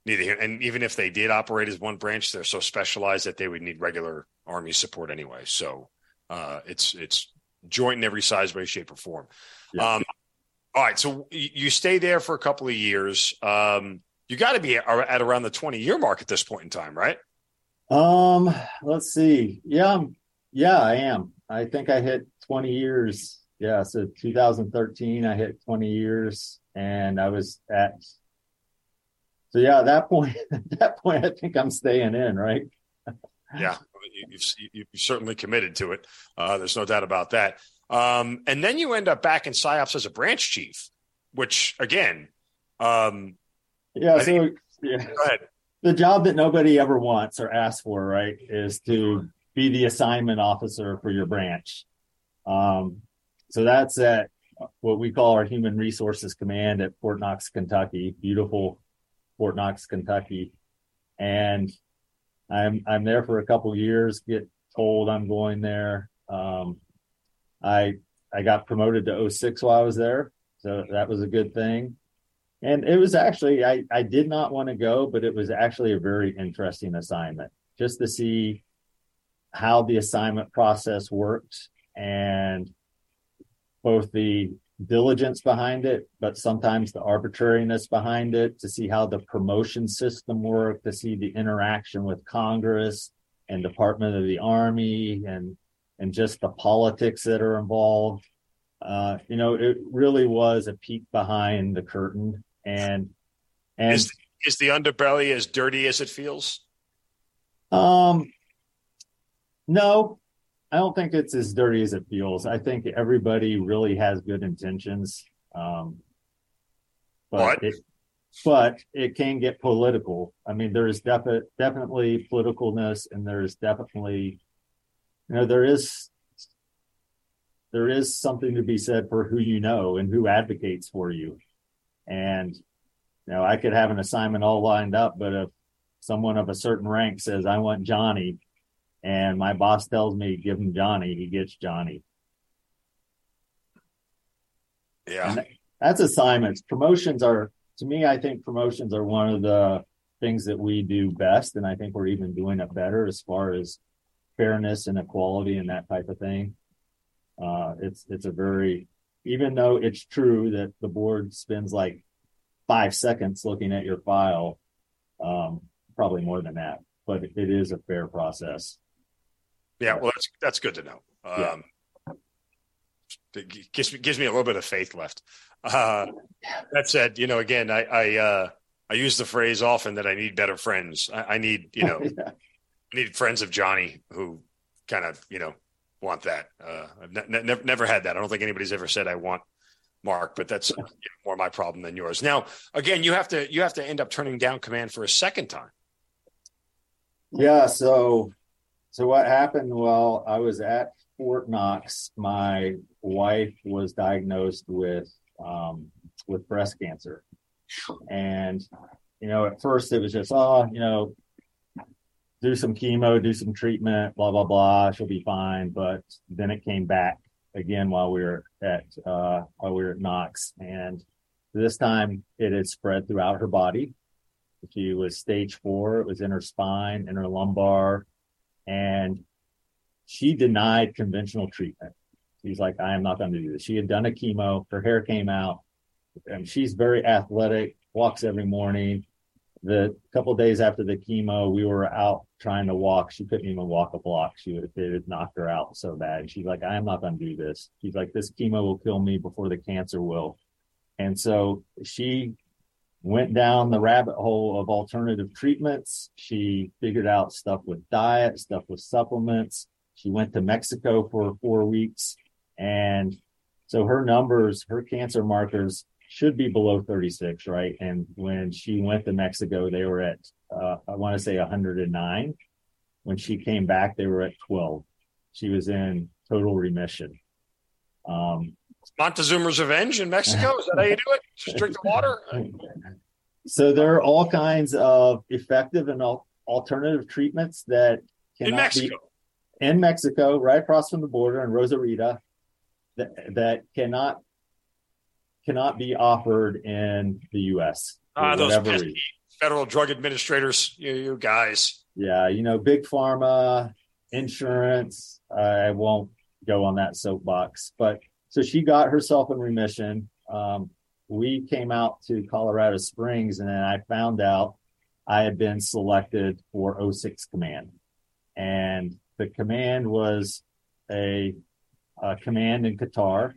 neither here. And even if they did operate as one branch, they're so specialized that they would need regular army support anyway. So uh, it's it's joint in every size, way, shape, or form. Yeah. Um, all right, so you stay there for a couple of years. Um, you got to be at around the twenty year mark at this point in time, right? Um, let's see. Yeah, yeah, I am. I think I hit twenty years yeah, so 2013, I hit 20 years, and I was at. So yeah, at that point, at that point, I think I'm staying in, right? yeah, you've, you've certainly committed to it. Uh, there's no doubt about that. Um, and then you end up back in psyops as a branch chief, which again, um, yeah. I so think, yeah. Go ahead. The job that nobody ever wants or asks for, right, is to be the assignment officer for your branch. Um, so that's at what we call our human resources command at Fort Knox, Kentucky, beautiful Fort Knox, Kentucky. And I'm, I'm there for a couple years, get told I'm going there. Um, I I got promoted to 06 while I was there, so that was a good thing. And it was actually I I did not want to go, but it was actually a very interesting assignment just to see how the assignment process works and both the diligence behind it, but sometimes the arbitrariness behind it to see how the promotion system worked, to see the interaction with Congress and Department of the Army and and just the politics that are involved. Uh, you know, it really was a peek behind the curtain and and is, is the underbelly as dirty as it feels? Um no, I don't think it's as dirty as it feels. I think everybody really has good intentions. Um, but What? it, but it can get political. I mean, there is defi- definitely politicalness, and there is definitely, you know, there is there is something to be said for who you know and who advocates for you. And you know, I could have an assignment all lined up, but if someone of a certain rank says, "I want Johnny," and my boss tells me give him Johnny, he gets Johnny. Yeah. And that's assignments. Promotions are, to me, I think promotions are one of the things that we do best. And I think we're even doing it better as far as fairness and equality and that type of thing. Uh, it's, it's a very, even though it's true that the board spends like five seconds looking at your file, um, probably more than that, but it is a fair process. Yeah, well, that's that's good to know. Yeah. Um, it gives me gives me a little bit of faith left. Uh, that said, you know, again, I I, uh, I use the phrase often that I need better friends. I, I need you know Yeah. I need friends of Johnny who kind of you know want that. Uh, I've ne- ne- never had that. I don't think anybody's ever said I want Mark, but that's more my problem than yours. Now, again, you have to you have to end up turning down command for a second time. Yeah, so so what happened Well, I was at Fort Knox, my wife was diagnosed with um with breast cancer. And you know, at first it was just, oh, you know, do some chemo, do some treatment, blah blah blah, she'll be fine. But then it came back again while we were at uh while we were at Knox and this time it had spread throughout her body. She was stage four. It was in her spine, in her lumbar, and she denied conventional treatment. She's like, I am not going to do this. She had done a chemo. Her hair came out, and she's very athletic. Walks every morning. The couple days after the chemo, we were out trying to walk. She couldn't even walk a block. She would it had knocked her out so bad. She's like, I am not going to do this. She's like, this chemo will kill me before the cancer will. And so she went down the rabbit hole of alternative treatments. She figured out stuff with diet, stuff with supplements. She went to Mexico for four weeks. And so her numbers, her cancer markers should be below 36, right? And when she went to Mexico, they were at, uh, I want to say 109. When she came back, they were at 12. She was in total remission. Um, Montezuma's Revenge in Mexico. Is that how you do it? Just drink the water. So there are all kinds of effective and al- alternative treatments that in Mexico. be in Mexico, right across from the border in Rosarita, that that cannot cannot be offered in the U.S. Ah, those pesky federal drug administrators, you, you guys. Yeah, you know, big pharma, insurance. I won't go on that soapbox, but so she got herself in remission. Um, we came out to Colorado Springs, and then I found out I had been selected for 06 Command, and the command was a, a command in Qatar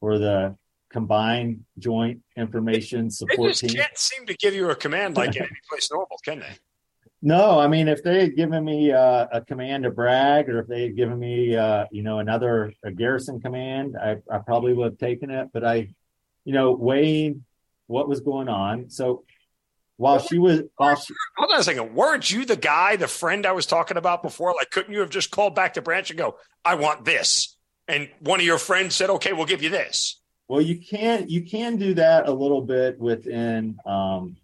for the Combined Joint Information support They just Team. can't seem to give you a command like in any place normal, can they? No, I mean, if they had given me uh, a command to Bragg, or if they had given me, uh, you know, another a garrison command, I, I probably would have taken it. But I, you know, weighing what was going on. So while she was, while she, Hold on a second. Weren't you the guy, the friend I was talking about before? Like, couldn't you have just called back to branch and go, I want this? And one of your friends said, okay, we'll give you this. Well, you can you can do that a little bit within um,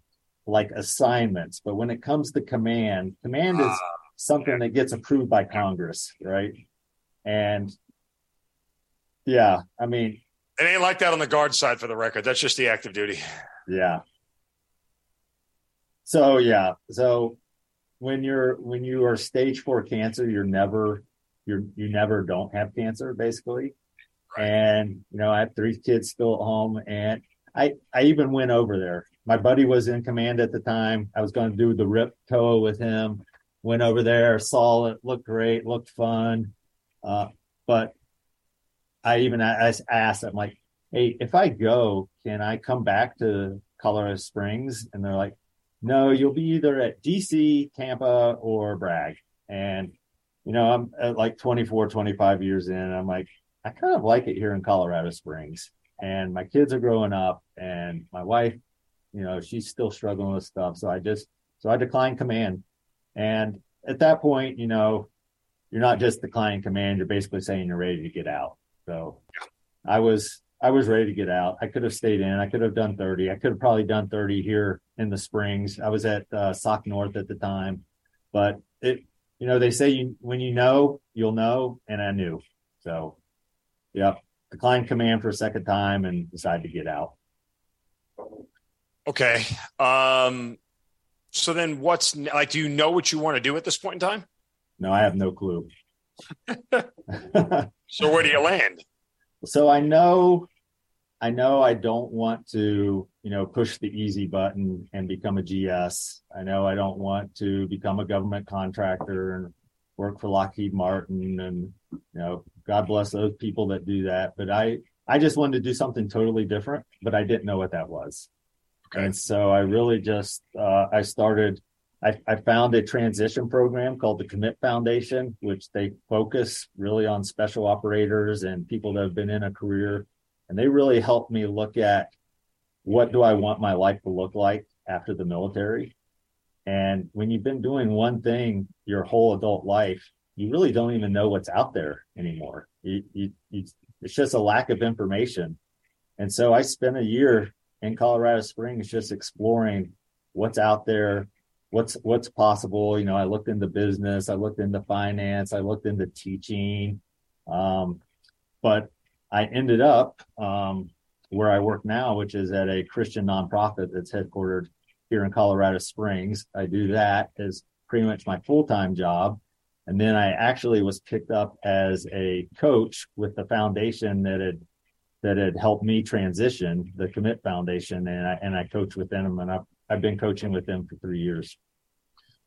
like assignments, but when it comes to command, command is Ah. something that gets approved by Congress, right? And yeah, I mean, it ain't like that on the guard side for the record. That's just the active duty. Yeah. So yeah, so when you're when you are stage four cancer, you're never you're you never don't have cancer basically. And you know, I have three kids still at home, and I I even went over there. My buddy was in command at the time. I was going to do the rip toa with him. Went over there, saw it, looked great, looked fun. Uh, but I even I asked, I'm like, hey, if I go, can I come back to Colorado Springs? And they're like, no, you'll be either at DC, Tampa, or Bragg. And, you know, I'm at like 24, 25 years in. I'm like, I kind of like it here in Colorado Springs. And my kids are growing up, and my wife, you know, she's still struggling with stuff. So I just, so I declined command. And at that point, you know, you're not just declining command, you're basically saying you're ready to get out. So I was I was ready to get out. I could have stayed in. I could have done 30. I could have probably done 30 here in the Springs. I was at uh, SOCNORTH at the time, but it, you know, they say you, when you know, you'll know. And I knew. So, yep, Decline command for a second time and decide to get out. Okay. Um, so then what's like, do you know what you want to do at this point in time? No, I have no clue. so where do you land? So I know I know I don't want to, you know, push the easy button and become a GS. I know I don't want to become a government contractor and work for Lockheed Martin and you know, God bless those people that do that. But I I just wanted to do something totally different, but I didn't know what that was. Okay. And so I really just uh, I started I, I found a transition program called the Commit Foundation, which they focus really on special operators and people that have been in a career. And they really helped me look at what do I want my life to look like after the military. And when you've been doing one thing your whole adult life, you really don't even know what's out there anymore. It's just a lack of information. And so I spent a year in Colorado Springs just exploring what's out there, what's what's possible. You know, I looked into business, I looked into finance, I looked into teaching, um, but I ended up um, where I work now, which is at a Christian nonprofit that's headquartered here in Colorado Springs. I do that as pretty much my full time job. And then I actually was picked up as a coach with the foundation that had that had helped me transition, the Commit Foundation, and I and I coach with them, and I've I've been coaching with them for three years.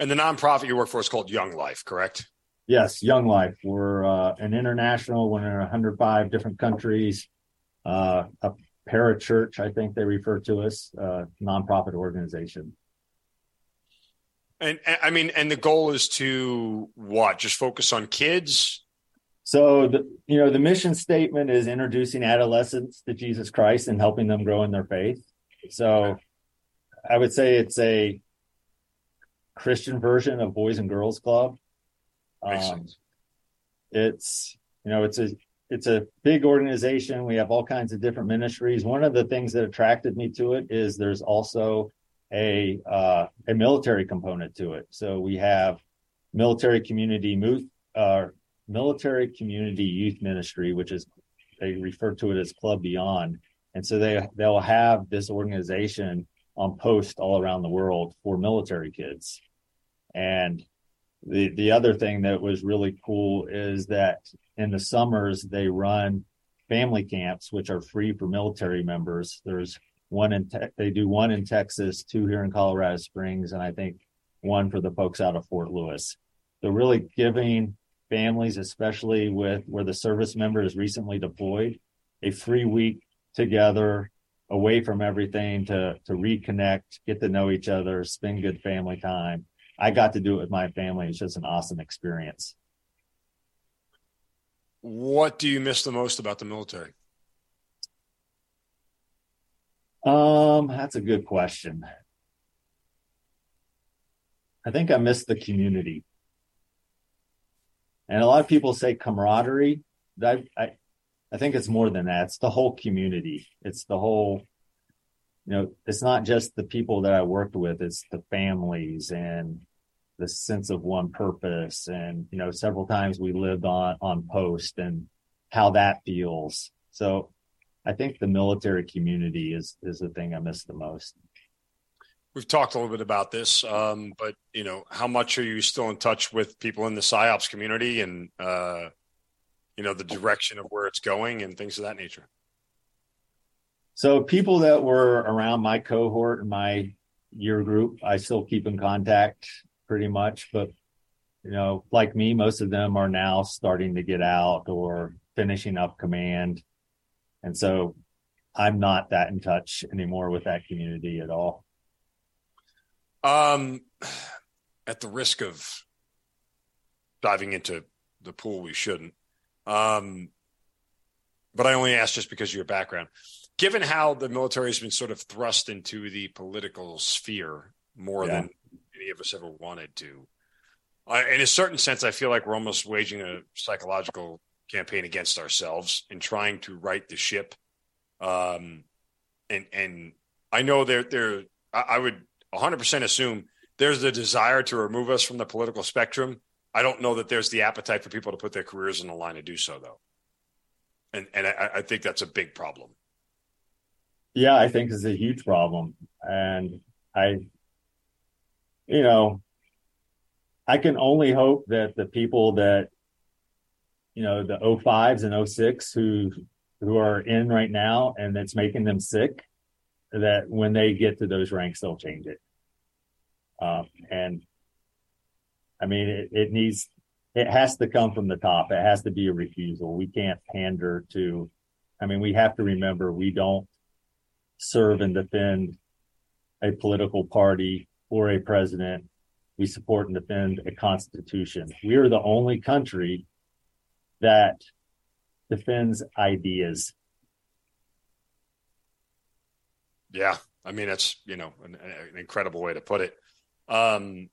And the nonprofit you work for is called Young Life, correct? Yes, Young Life. We're uh, an international. We're in 105 different countries. Uh, a parachurch, I think they refer to us, uh, nonprofit organization. And I mean, and the goal is to what? Just focus on kids. So the you know the mission statement is introducing adolescents to Jesus Christ and helping them grow in their faith. So I would say it's a Christian version of Boys and Girls Club. Um, it's you know it's a it's a big organization. We have all kinds of different ministries. One of the things that attracted me to it is there's also a uh, a military component to it. So we have military community youth, uh, military community youth ministry, which is they refer to it as Club Beyond, and so they they'll have this organization on post all around the world for military kids. And the the other thing that was really cool is that in the summers they run family camps which are free for military members. There's one in te- they do one in Texas, two here in Colorado Springs, and I think one for the folks out of Fort Lewis. So really giving families, especially with where the service member is recently deployed, a free week together away from everything to to reconnect, get to know each other, spend good family time. I got to do it with my family. It's just an awesome experience. What do you miss the most about the military? Um, that's a good question. I think I miss the community. And a lot of people say camaraderie. I, I I think it's more than that. It's the whole community. It's the whole, you know, it's not just the people that I worked with. It's the families and, the sense of one purpose and you know several times we lived on on post and how that feels so i think the military community is is the thing i miss the most we've talked a little bit about this um, but you know how much are you still in touch with people in the psyops community and uh, you know the direction of where it's going and things of that nature so people that were around my cohort and my year group i still keep in contact pretty much. But you know, like me, most of them are now starting to get out or finishing up command, and so I'm not that in touch anymore with that community at all. Um, at the risk of diving into the pool, we shouldn't. Um, but I only ask just because of your background. Given how the military has been sort of thrust into the political sphere more yeah. than any of us ever wanted to. in a certain sense, I feel like we're almost waging a psychological campaign against ourselves and trying to right the ship. Um, and and I know there there I would 100% assume there's the desire to remove us from the political spectrum. I don't know that there's the appetite for people to put their careers in the line to do so, though. And and I, I think that's a big problem. Yeah, I think it's a huge problem, and I you know, I can only hope that the people that, you know, the 05s and 06 who who are in right now and that's making them sick, that when they get to those ranks, they'll change it. Um, and I mean, it, it needs, it has to come from the top. It has to be a refusal. We can't pander to, I mean, we have to remember we don't serve and defend a political party or a president. We support and defend a constitution. We are the only country that defends ideas. Yeah, I mean that's you know an, an incredible way to put it. Um,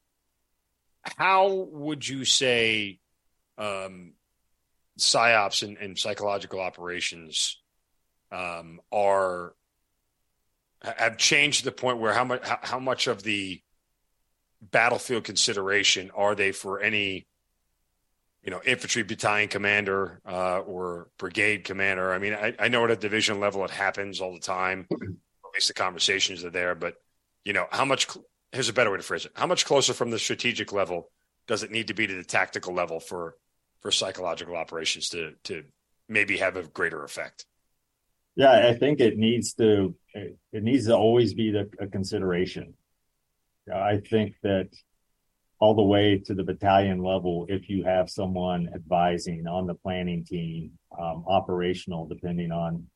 how would you say um, psyops and, and psychological operations um, are have changed to the point where how much how, how much of the battlefield consideration are they for any you know infantry battalion commander uh, or brigade commander. I mean I, I, know at a division level it happens all the time. At least the conversations are there but you know how much here's a better way to phrase it. How much closer from the strategic level does it need to be to the tactical level for for psychological operations to to maybe have a greater effect? Yeah i think it needs to it needs to always be the, a consideration. I think that all the way to the battalion level, if you have someone advising on the planning team, um, operational, depending on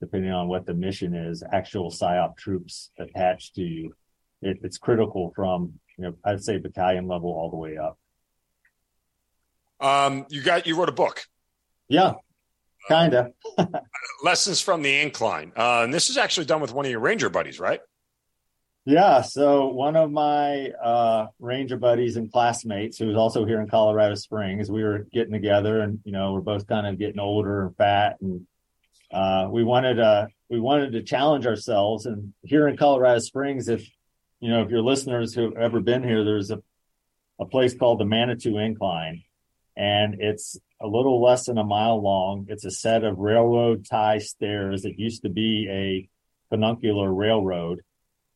depending on what the mission is, actual psyop troops attached to you, it, it's critical from you know I'd say battalion level all the way up. Um, you got you wrote a book. Yeah, kind of. Lessons from the incline, uh, and this is actually done with one of your ranger buddies, right? Yeah. So one of my uh, ranger buddies and classmates, who was also here in Colorado Springs, we were getting together, and you know, we're both kind of getting older and fat, and uh, we wanted to we wanted to challenge ourselves. And here in Colorado Springs, if you know, if your listeners who've ever been here, there's a a place called the Manitou Incline, and it's a little less than a mile long. It's a set of railroad tie stairs. It used to be a funicular railroad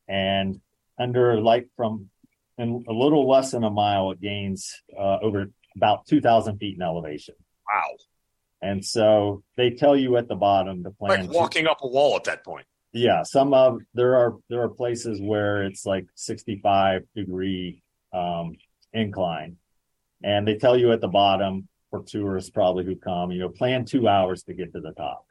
and under like from in a little less than a mile, it gains uh, over about 2,000 feet in elevation. Wow. And so they tell you at the bottom the plan. Like walking to, up a wall at that point. Yeah. Some of there are there are places where it's like 65 degree um, incline. And they tell you at the bottom for tourists probably who come, you know, plan two hours to get to the top.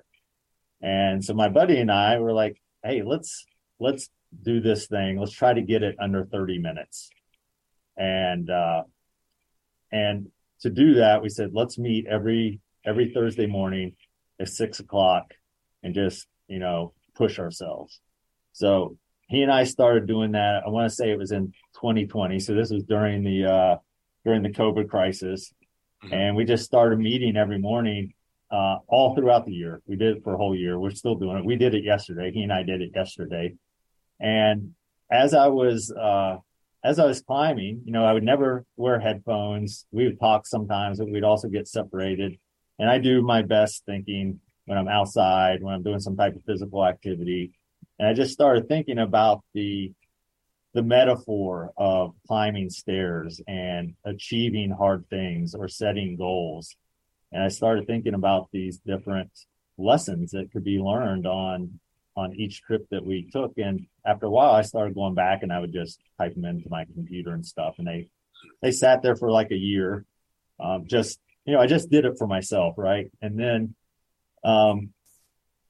And so my buddy and I were like, hey, let's let's do this thing. Let's try to get it under 30 minutes. And, uh, and to do that, we said, let's meet every, every Thursday morning at six o'clock and just, you know, push ourselves. So he and I started doing that. I want to say it was in 2020. So this was during the, uh, during the COVID crisis. Mm-hmm. And we just started meeting every morning uh, all throughout the year. We did it for a whole year. We're still doing it. We did it yesterday. He and I did it yesterday. And as I was, uh, as I was climbing, you know, I would never wear headphones. We would talk sometimes, but we'd also get separated. And I do my best thinking when I'm outside, when I'm doing some type of physical activity. And I just started thinking about the the metaphor of climbing stairs and achieving hard things or setting goals. And I started thinking about these different lessons that could be learned on on each trip that we took. And after a while, I started going back and I would just type them into my computer and stuff. And they, they sat there for like a year. Um, just, you know, I just did it for myself. Right. And then, um,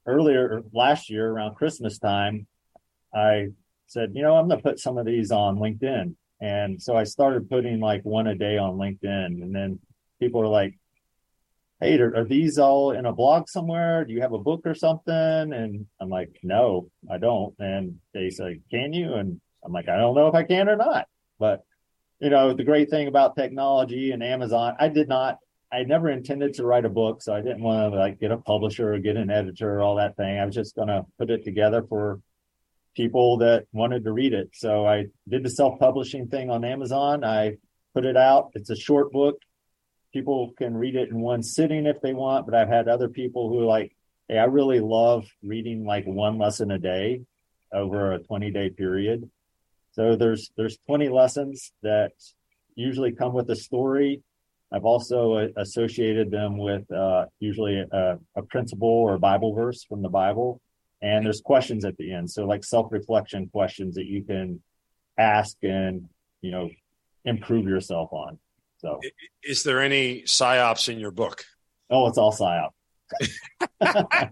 earlier last year around Christmas time, I said, you know, I'm going to put some of these on LinkedIn. And so I started putting like one a day on LinkedIn. And then people are like, hey, are, are, these all in a blog somewhere? Do you have a book or something? And I'm like, no, I don't. And they say, can you? And I'm like, I don't know if I can or not. But, you know, the great thing about technology and Amazon, I did not, I never intended to write a book. So I didn't want to like get a publisher or get an editor or all that thing. I was just going to put it together for people that wanted to read it. So I did the self publishing thing on Amazon. I put it out. It's a short book people can read it in one sitting if they want, but I've had other people who like, hey, I really love reading like one lesson a day over a 20 day period. So there's there's 20 lessons that usually come with a story. I've also associated them with uh, usually a, a principle or Bible verse from the Bible, and there's questions at the end. So like self reflection questions that you can ask and you know improve yourself on. So, is there any psyops in your book? Oh, it's all psyop.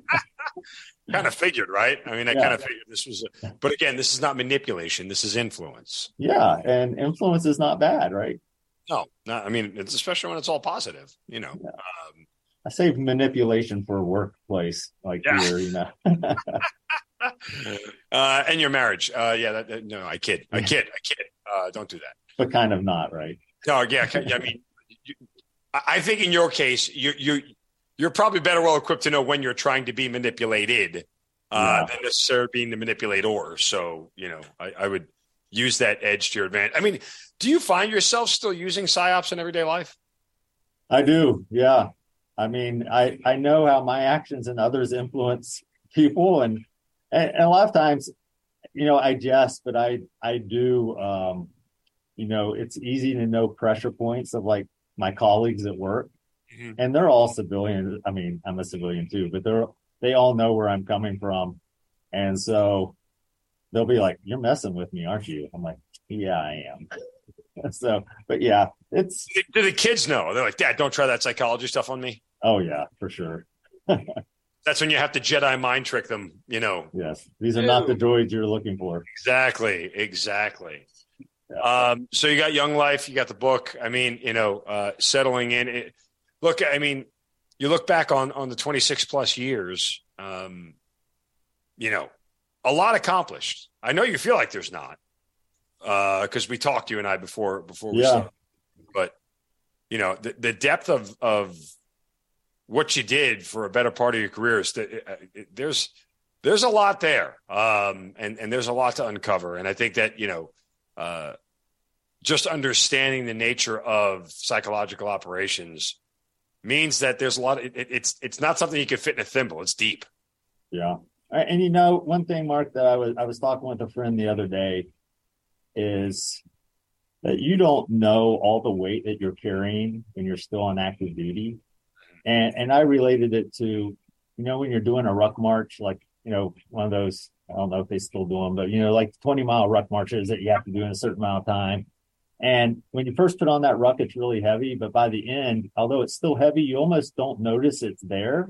kind of figured, right? I mean, I yeah. kind of figured this was, a, but again, this is not manipulation. This is influence. Yeah, and influence is not bad, right? No, not. I mean, it's especially when it's all positive. You know, yeah. um, I save manipulation for workplace like yeah. here. You know. uh, and your marriage, uh, yeah. That, that, no, I kid, I kid, I kid. Uh, don't do that. But kind of not, right? No, yeah, I mean, you, I think in your case, you you you're probably better well equipped to know when you're trying to be manipulated uh, yeah. than necessarily being the manipulator. So you know, I, I, would use that edge to your advantage. I mean, do you find yourself still using psyops in everyday life? I do. Yeah. I mean, I I know how my actions and others influence people, and and, and a lot of times, you know, I jest, but I I do. Um, you know, it's easy to know pressure points of like my colleagues at work. Mm-hmm. And they're all civilian. I mean, I'm a civilian too, but they're they all know where I'm coming from. And so they'll be like, You're messing with me, aren't you? I'm like, Yeah, I am. so but yeah, it's do the kids know? They're like, Dad, don't try that psychology stuff on me. Oh yeah, for sure. That's when you have to Jedi mind trick them, you know. Yes. These are Ew. not the droids you're looking for. Exactly. Exactly. Um, so you got Young Life, you got the book. I mean, you know, uh, settling in. It, look, I mean, you look back on on the 26 plus years. Um, you know, a lot accomplished. I know you feel like there's not, because uh, we talked you and I before before we yeah. started. But you know, the, the depth of of what you did for a better part of your career is that uh, there's there's a lot there, um, and and there's a lot to uncover. And I think that you know uh, just understanding the nature of psychological operations means that there's a lot of, it, it's it's not something you can fit in a thimble. It's deep. Yeah. And you know one thing mark that i was i was talking with a friend the other day is that you don't know all the weight that you're carrying when you're still on active duty. And and i related it to you know when you're doing a ruck march like you know one of those I don't know if they still do them, but you know, like 20 mile ruck marches that you have to do in a certain amount of time. And when you first put on that ruck, it's really heavy, but by the end, although it's still heavy, you almost don't notice it's there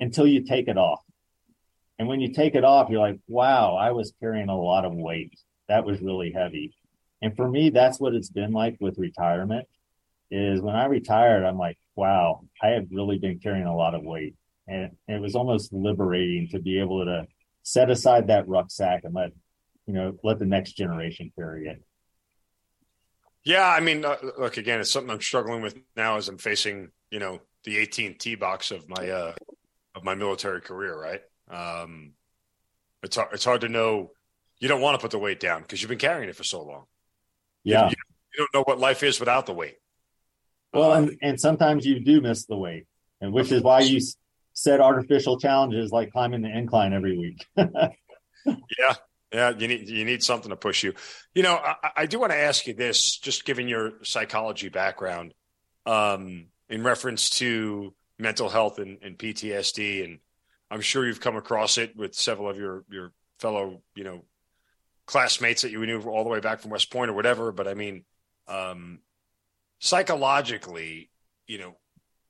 until you take it off. And when you take it off, you're like, wow, I was carrying a lot of weight. That was really heavy. And for me, that's what it's been like with retirement is when I retired, I'm like, wow, I have really been carrying a lot of weight. And it was almost liberating to be able to set aside that rucksack and let you know let the next generation carry it. Yeah, I mean, uh, look again. It's something I'm struggling with now as I'm facing you know the 18 T box of my uh of my military career. Right. Um, it's hard, it's hard to know. You don't want to put the weight down because you've been carrying it for so long. Yeah. You, you don't know what life is without the weight. Well, and, and sometimes you do miss the weight, and which is why you set artificial challenges like climbing the incline every week. yeah, yeah, you need you need something to push you. You know, I, I do want to ask you this, just given your psychology background, um, in reference to mental health and, and PTSD, and I'm sure you've come across it with several of your your fellow, you know, classmates that you knew all the way back from West Point or whatever. But I mean, um, psychologically, you know,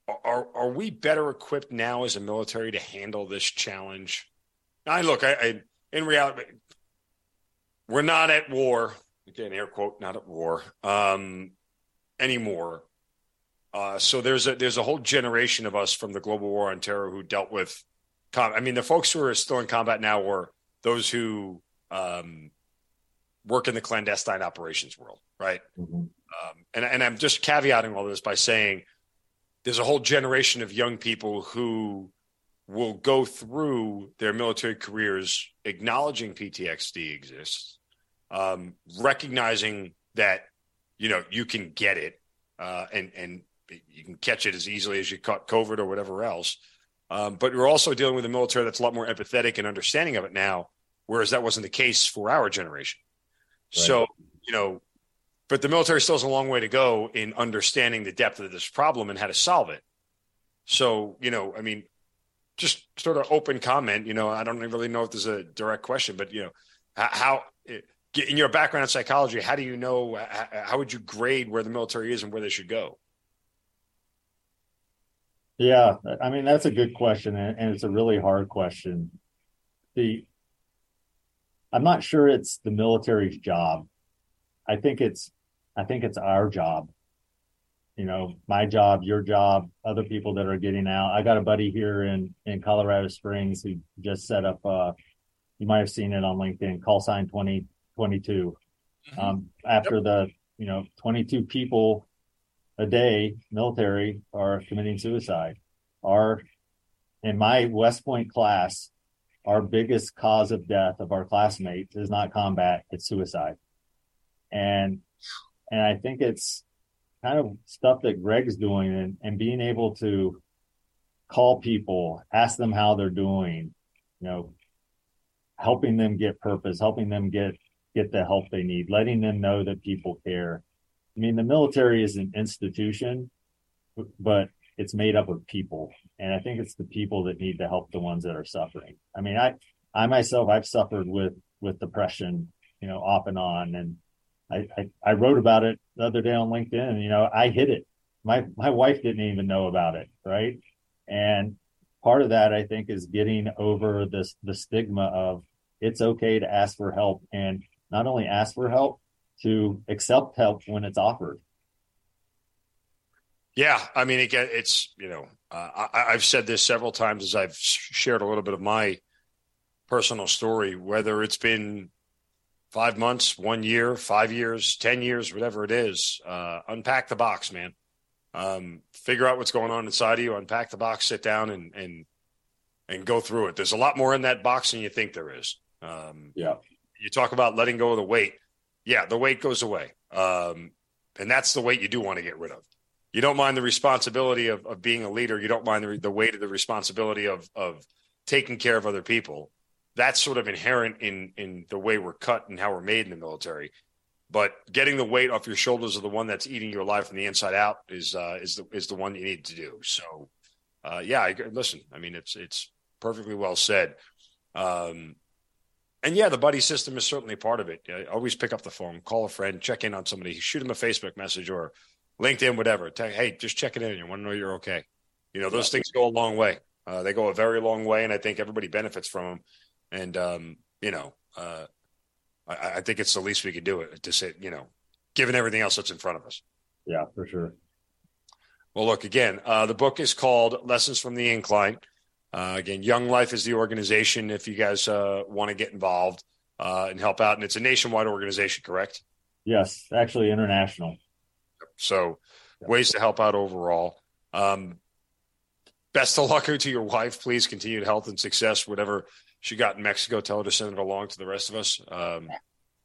are are we better equipped now as a military to handle this challenge? I look, I, I in reality, we're not at war again, air quote, not at war um, anymore. Uh, so there's a there's a whole generation of us from the global war on terror who dealt with. Com- I mean, the folks who are still in combat now were those who um, work in the clandestine operations world, right? Mm-hmm. Um, and and I'm just caveating all this by saying there's a whole generation of young people who will go through their military careers acknowledging PTSD exists, um, recognizing that you know you can get it uh, and and you can catch it as easily as you caught COVID or whatever else. Um, but you're also dealing with a military that's a lot more empathetic and understanding of it now, whereas that wasn't the case for our generation. Right. So you know, but the military still has a long way to go in understanding the depth of this problem and how to solve it. So you know, I mean, just sort of open comment. You know, I don't really know if there's a direct question, but you know, how eh, in your background in psychology, how do you know? How would you grade where the military is and where they should go? Yeah, I mean that's a good question, and it's a really hard question. The I'm not sure it's the military's job. I think it's I think it's our job you know, my job, your job, other people that are getting out. I got a buddy here in in Colorado Springs who just set up. Uh, you might have seen it on LinkedIn. Call sign twenty twenty two. Mm-hmm. Um, after yep. the you know twenty two people a day military are committing suicide. Our in my West Point class, our biggest cause of death of our classmates is not combat; it's suicide. And and I think it's kind of stuff that Greg's doing and, and being able to call people, ask them how they're doing, you know, helping them get purpose, helping them get get the help they need, letting them know that people care. I mean, the military is an institution, but it's made up of people. And I think it's the people that need to help the ones that are suffering. I mean, I, I myself, I've suffered with, with depression, you know, off and on. And I, I, I wrote about it the other day on LinkedIn. You know, I hid it. My my wife didn't even know about it, right? And part of that, I think, is getting over this the stigma of it's okay to ask for help, and not only ask for help, to accept help when it's offered. Yeah, I mean, it, it's you know, uh, I, I've said this several times as I've shared a little bit of my personal story, whether it's been five months, one year, five years, 10 years, whatever it is, uh, unpack the box, man. Um, figure out what's going on inside of you, unpack the box, sit down and, and, and go through it. There's a lot more in that box than you think there is. Um, yeah. You talk about letting go of the weight. Yeah, the weight goes away. Um, and that's the weight you do want to get rid of. You don't mind the responsibility of, of being a leader. You don't mind the, the weight of the responsibility of, of taking care of other people that's sort of inherent in in the way we're cut and how we're made in the military. But getting the weight off your shoulders of the one that's eating your life from the inside out is uh, is the is the one you need to do. So, uh, yeah, I, listen. I mean, it's it's perfectly well said. Um, and yeah, the buddy system is certainly part of it. I always pick up the phone, call a friend, check in on somebody, shoot them a Facebook message or LinkedIn, whatever. Tell, hey, just check it in. And you want to know you're okay. You know, those things go a long way. Uh, they go a very long way, and I think everybody benefits from them. And um, you know, uh, I, I, think it's the least we could do it to say, you know, given everything else that's in front of us. Yeah, for sure. Well, look again. Uh, the book is called "Lessons from the Incline." Uh, again, Young Life is the organization. If you guys uh, want to get involved uh, and help out, and it's a nationwide organization, correct? Yes, actually international. So, ways to help out overall. Um, best of luck to your wife. Please continued health and success, whatever she got in Mexico. Tell her to send it along to the rest of us. Um,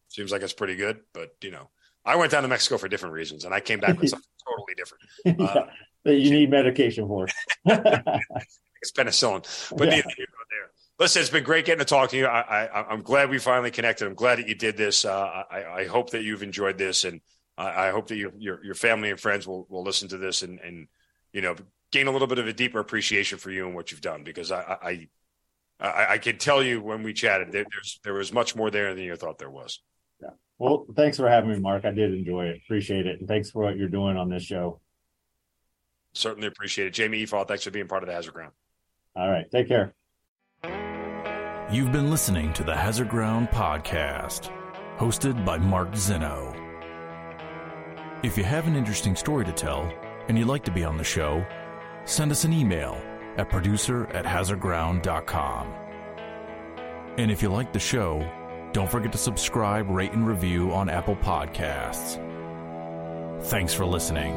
seems like it's pretty good, but you know, I went down to Mexico for different reasons, and I came back with something totally different. yeah, that you need medication for. it's penicillin, but yeah. neither here nor there. Listen, it's been great getting to talk to you. I, I, am glad we finally connected. I'm glad that you did this. Uh, I, I, hope that you've enjoyed this, and I, I hope that you, your your family and friends will will listen to this and and you know gain a little bit of a deeper appreciation for you and what you've done because I I I, I can tell you when we chatted there, there's there was much more there than you thought there was. Yeah. Well, thanks for having me, Mark. I did enjoy it. Appreciate it, and thanks for what you're doing on this show. Certainly appreciate it, Jamie Efaw. Thanks for being part of the Hazard Ground. All right, take care. You've been listening to the Hazard Ground podcast, hosted by Mark Zeno. If you have an interesting story to tell and you'd like to be on the show, send us an email at producer at hazardground.com. And if you like the show, don't forget to subscribe, rate, and review on Apple Podcasts. Thanks for listening.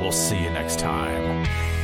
We'll see you next time.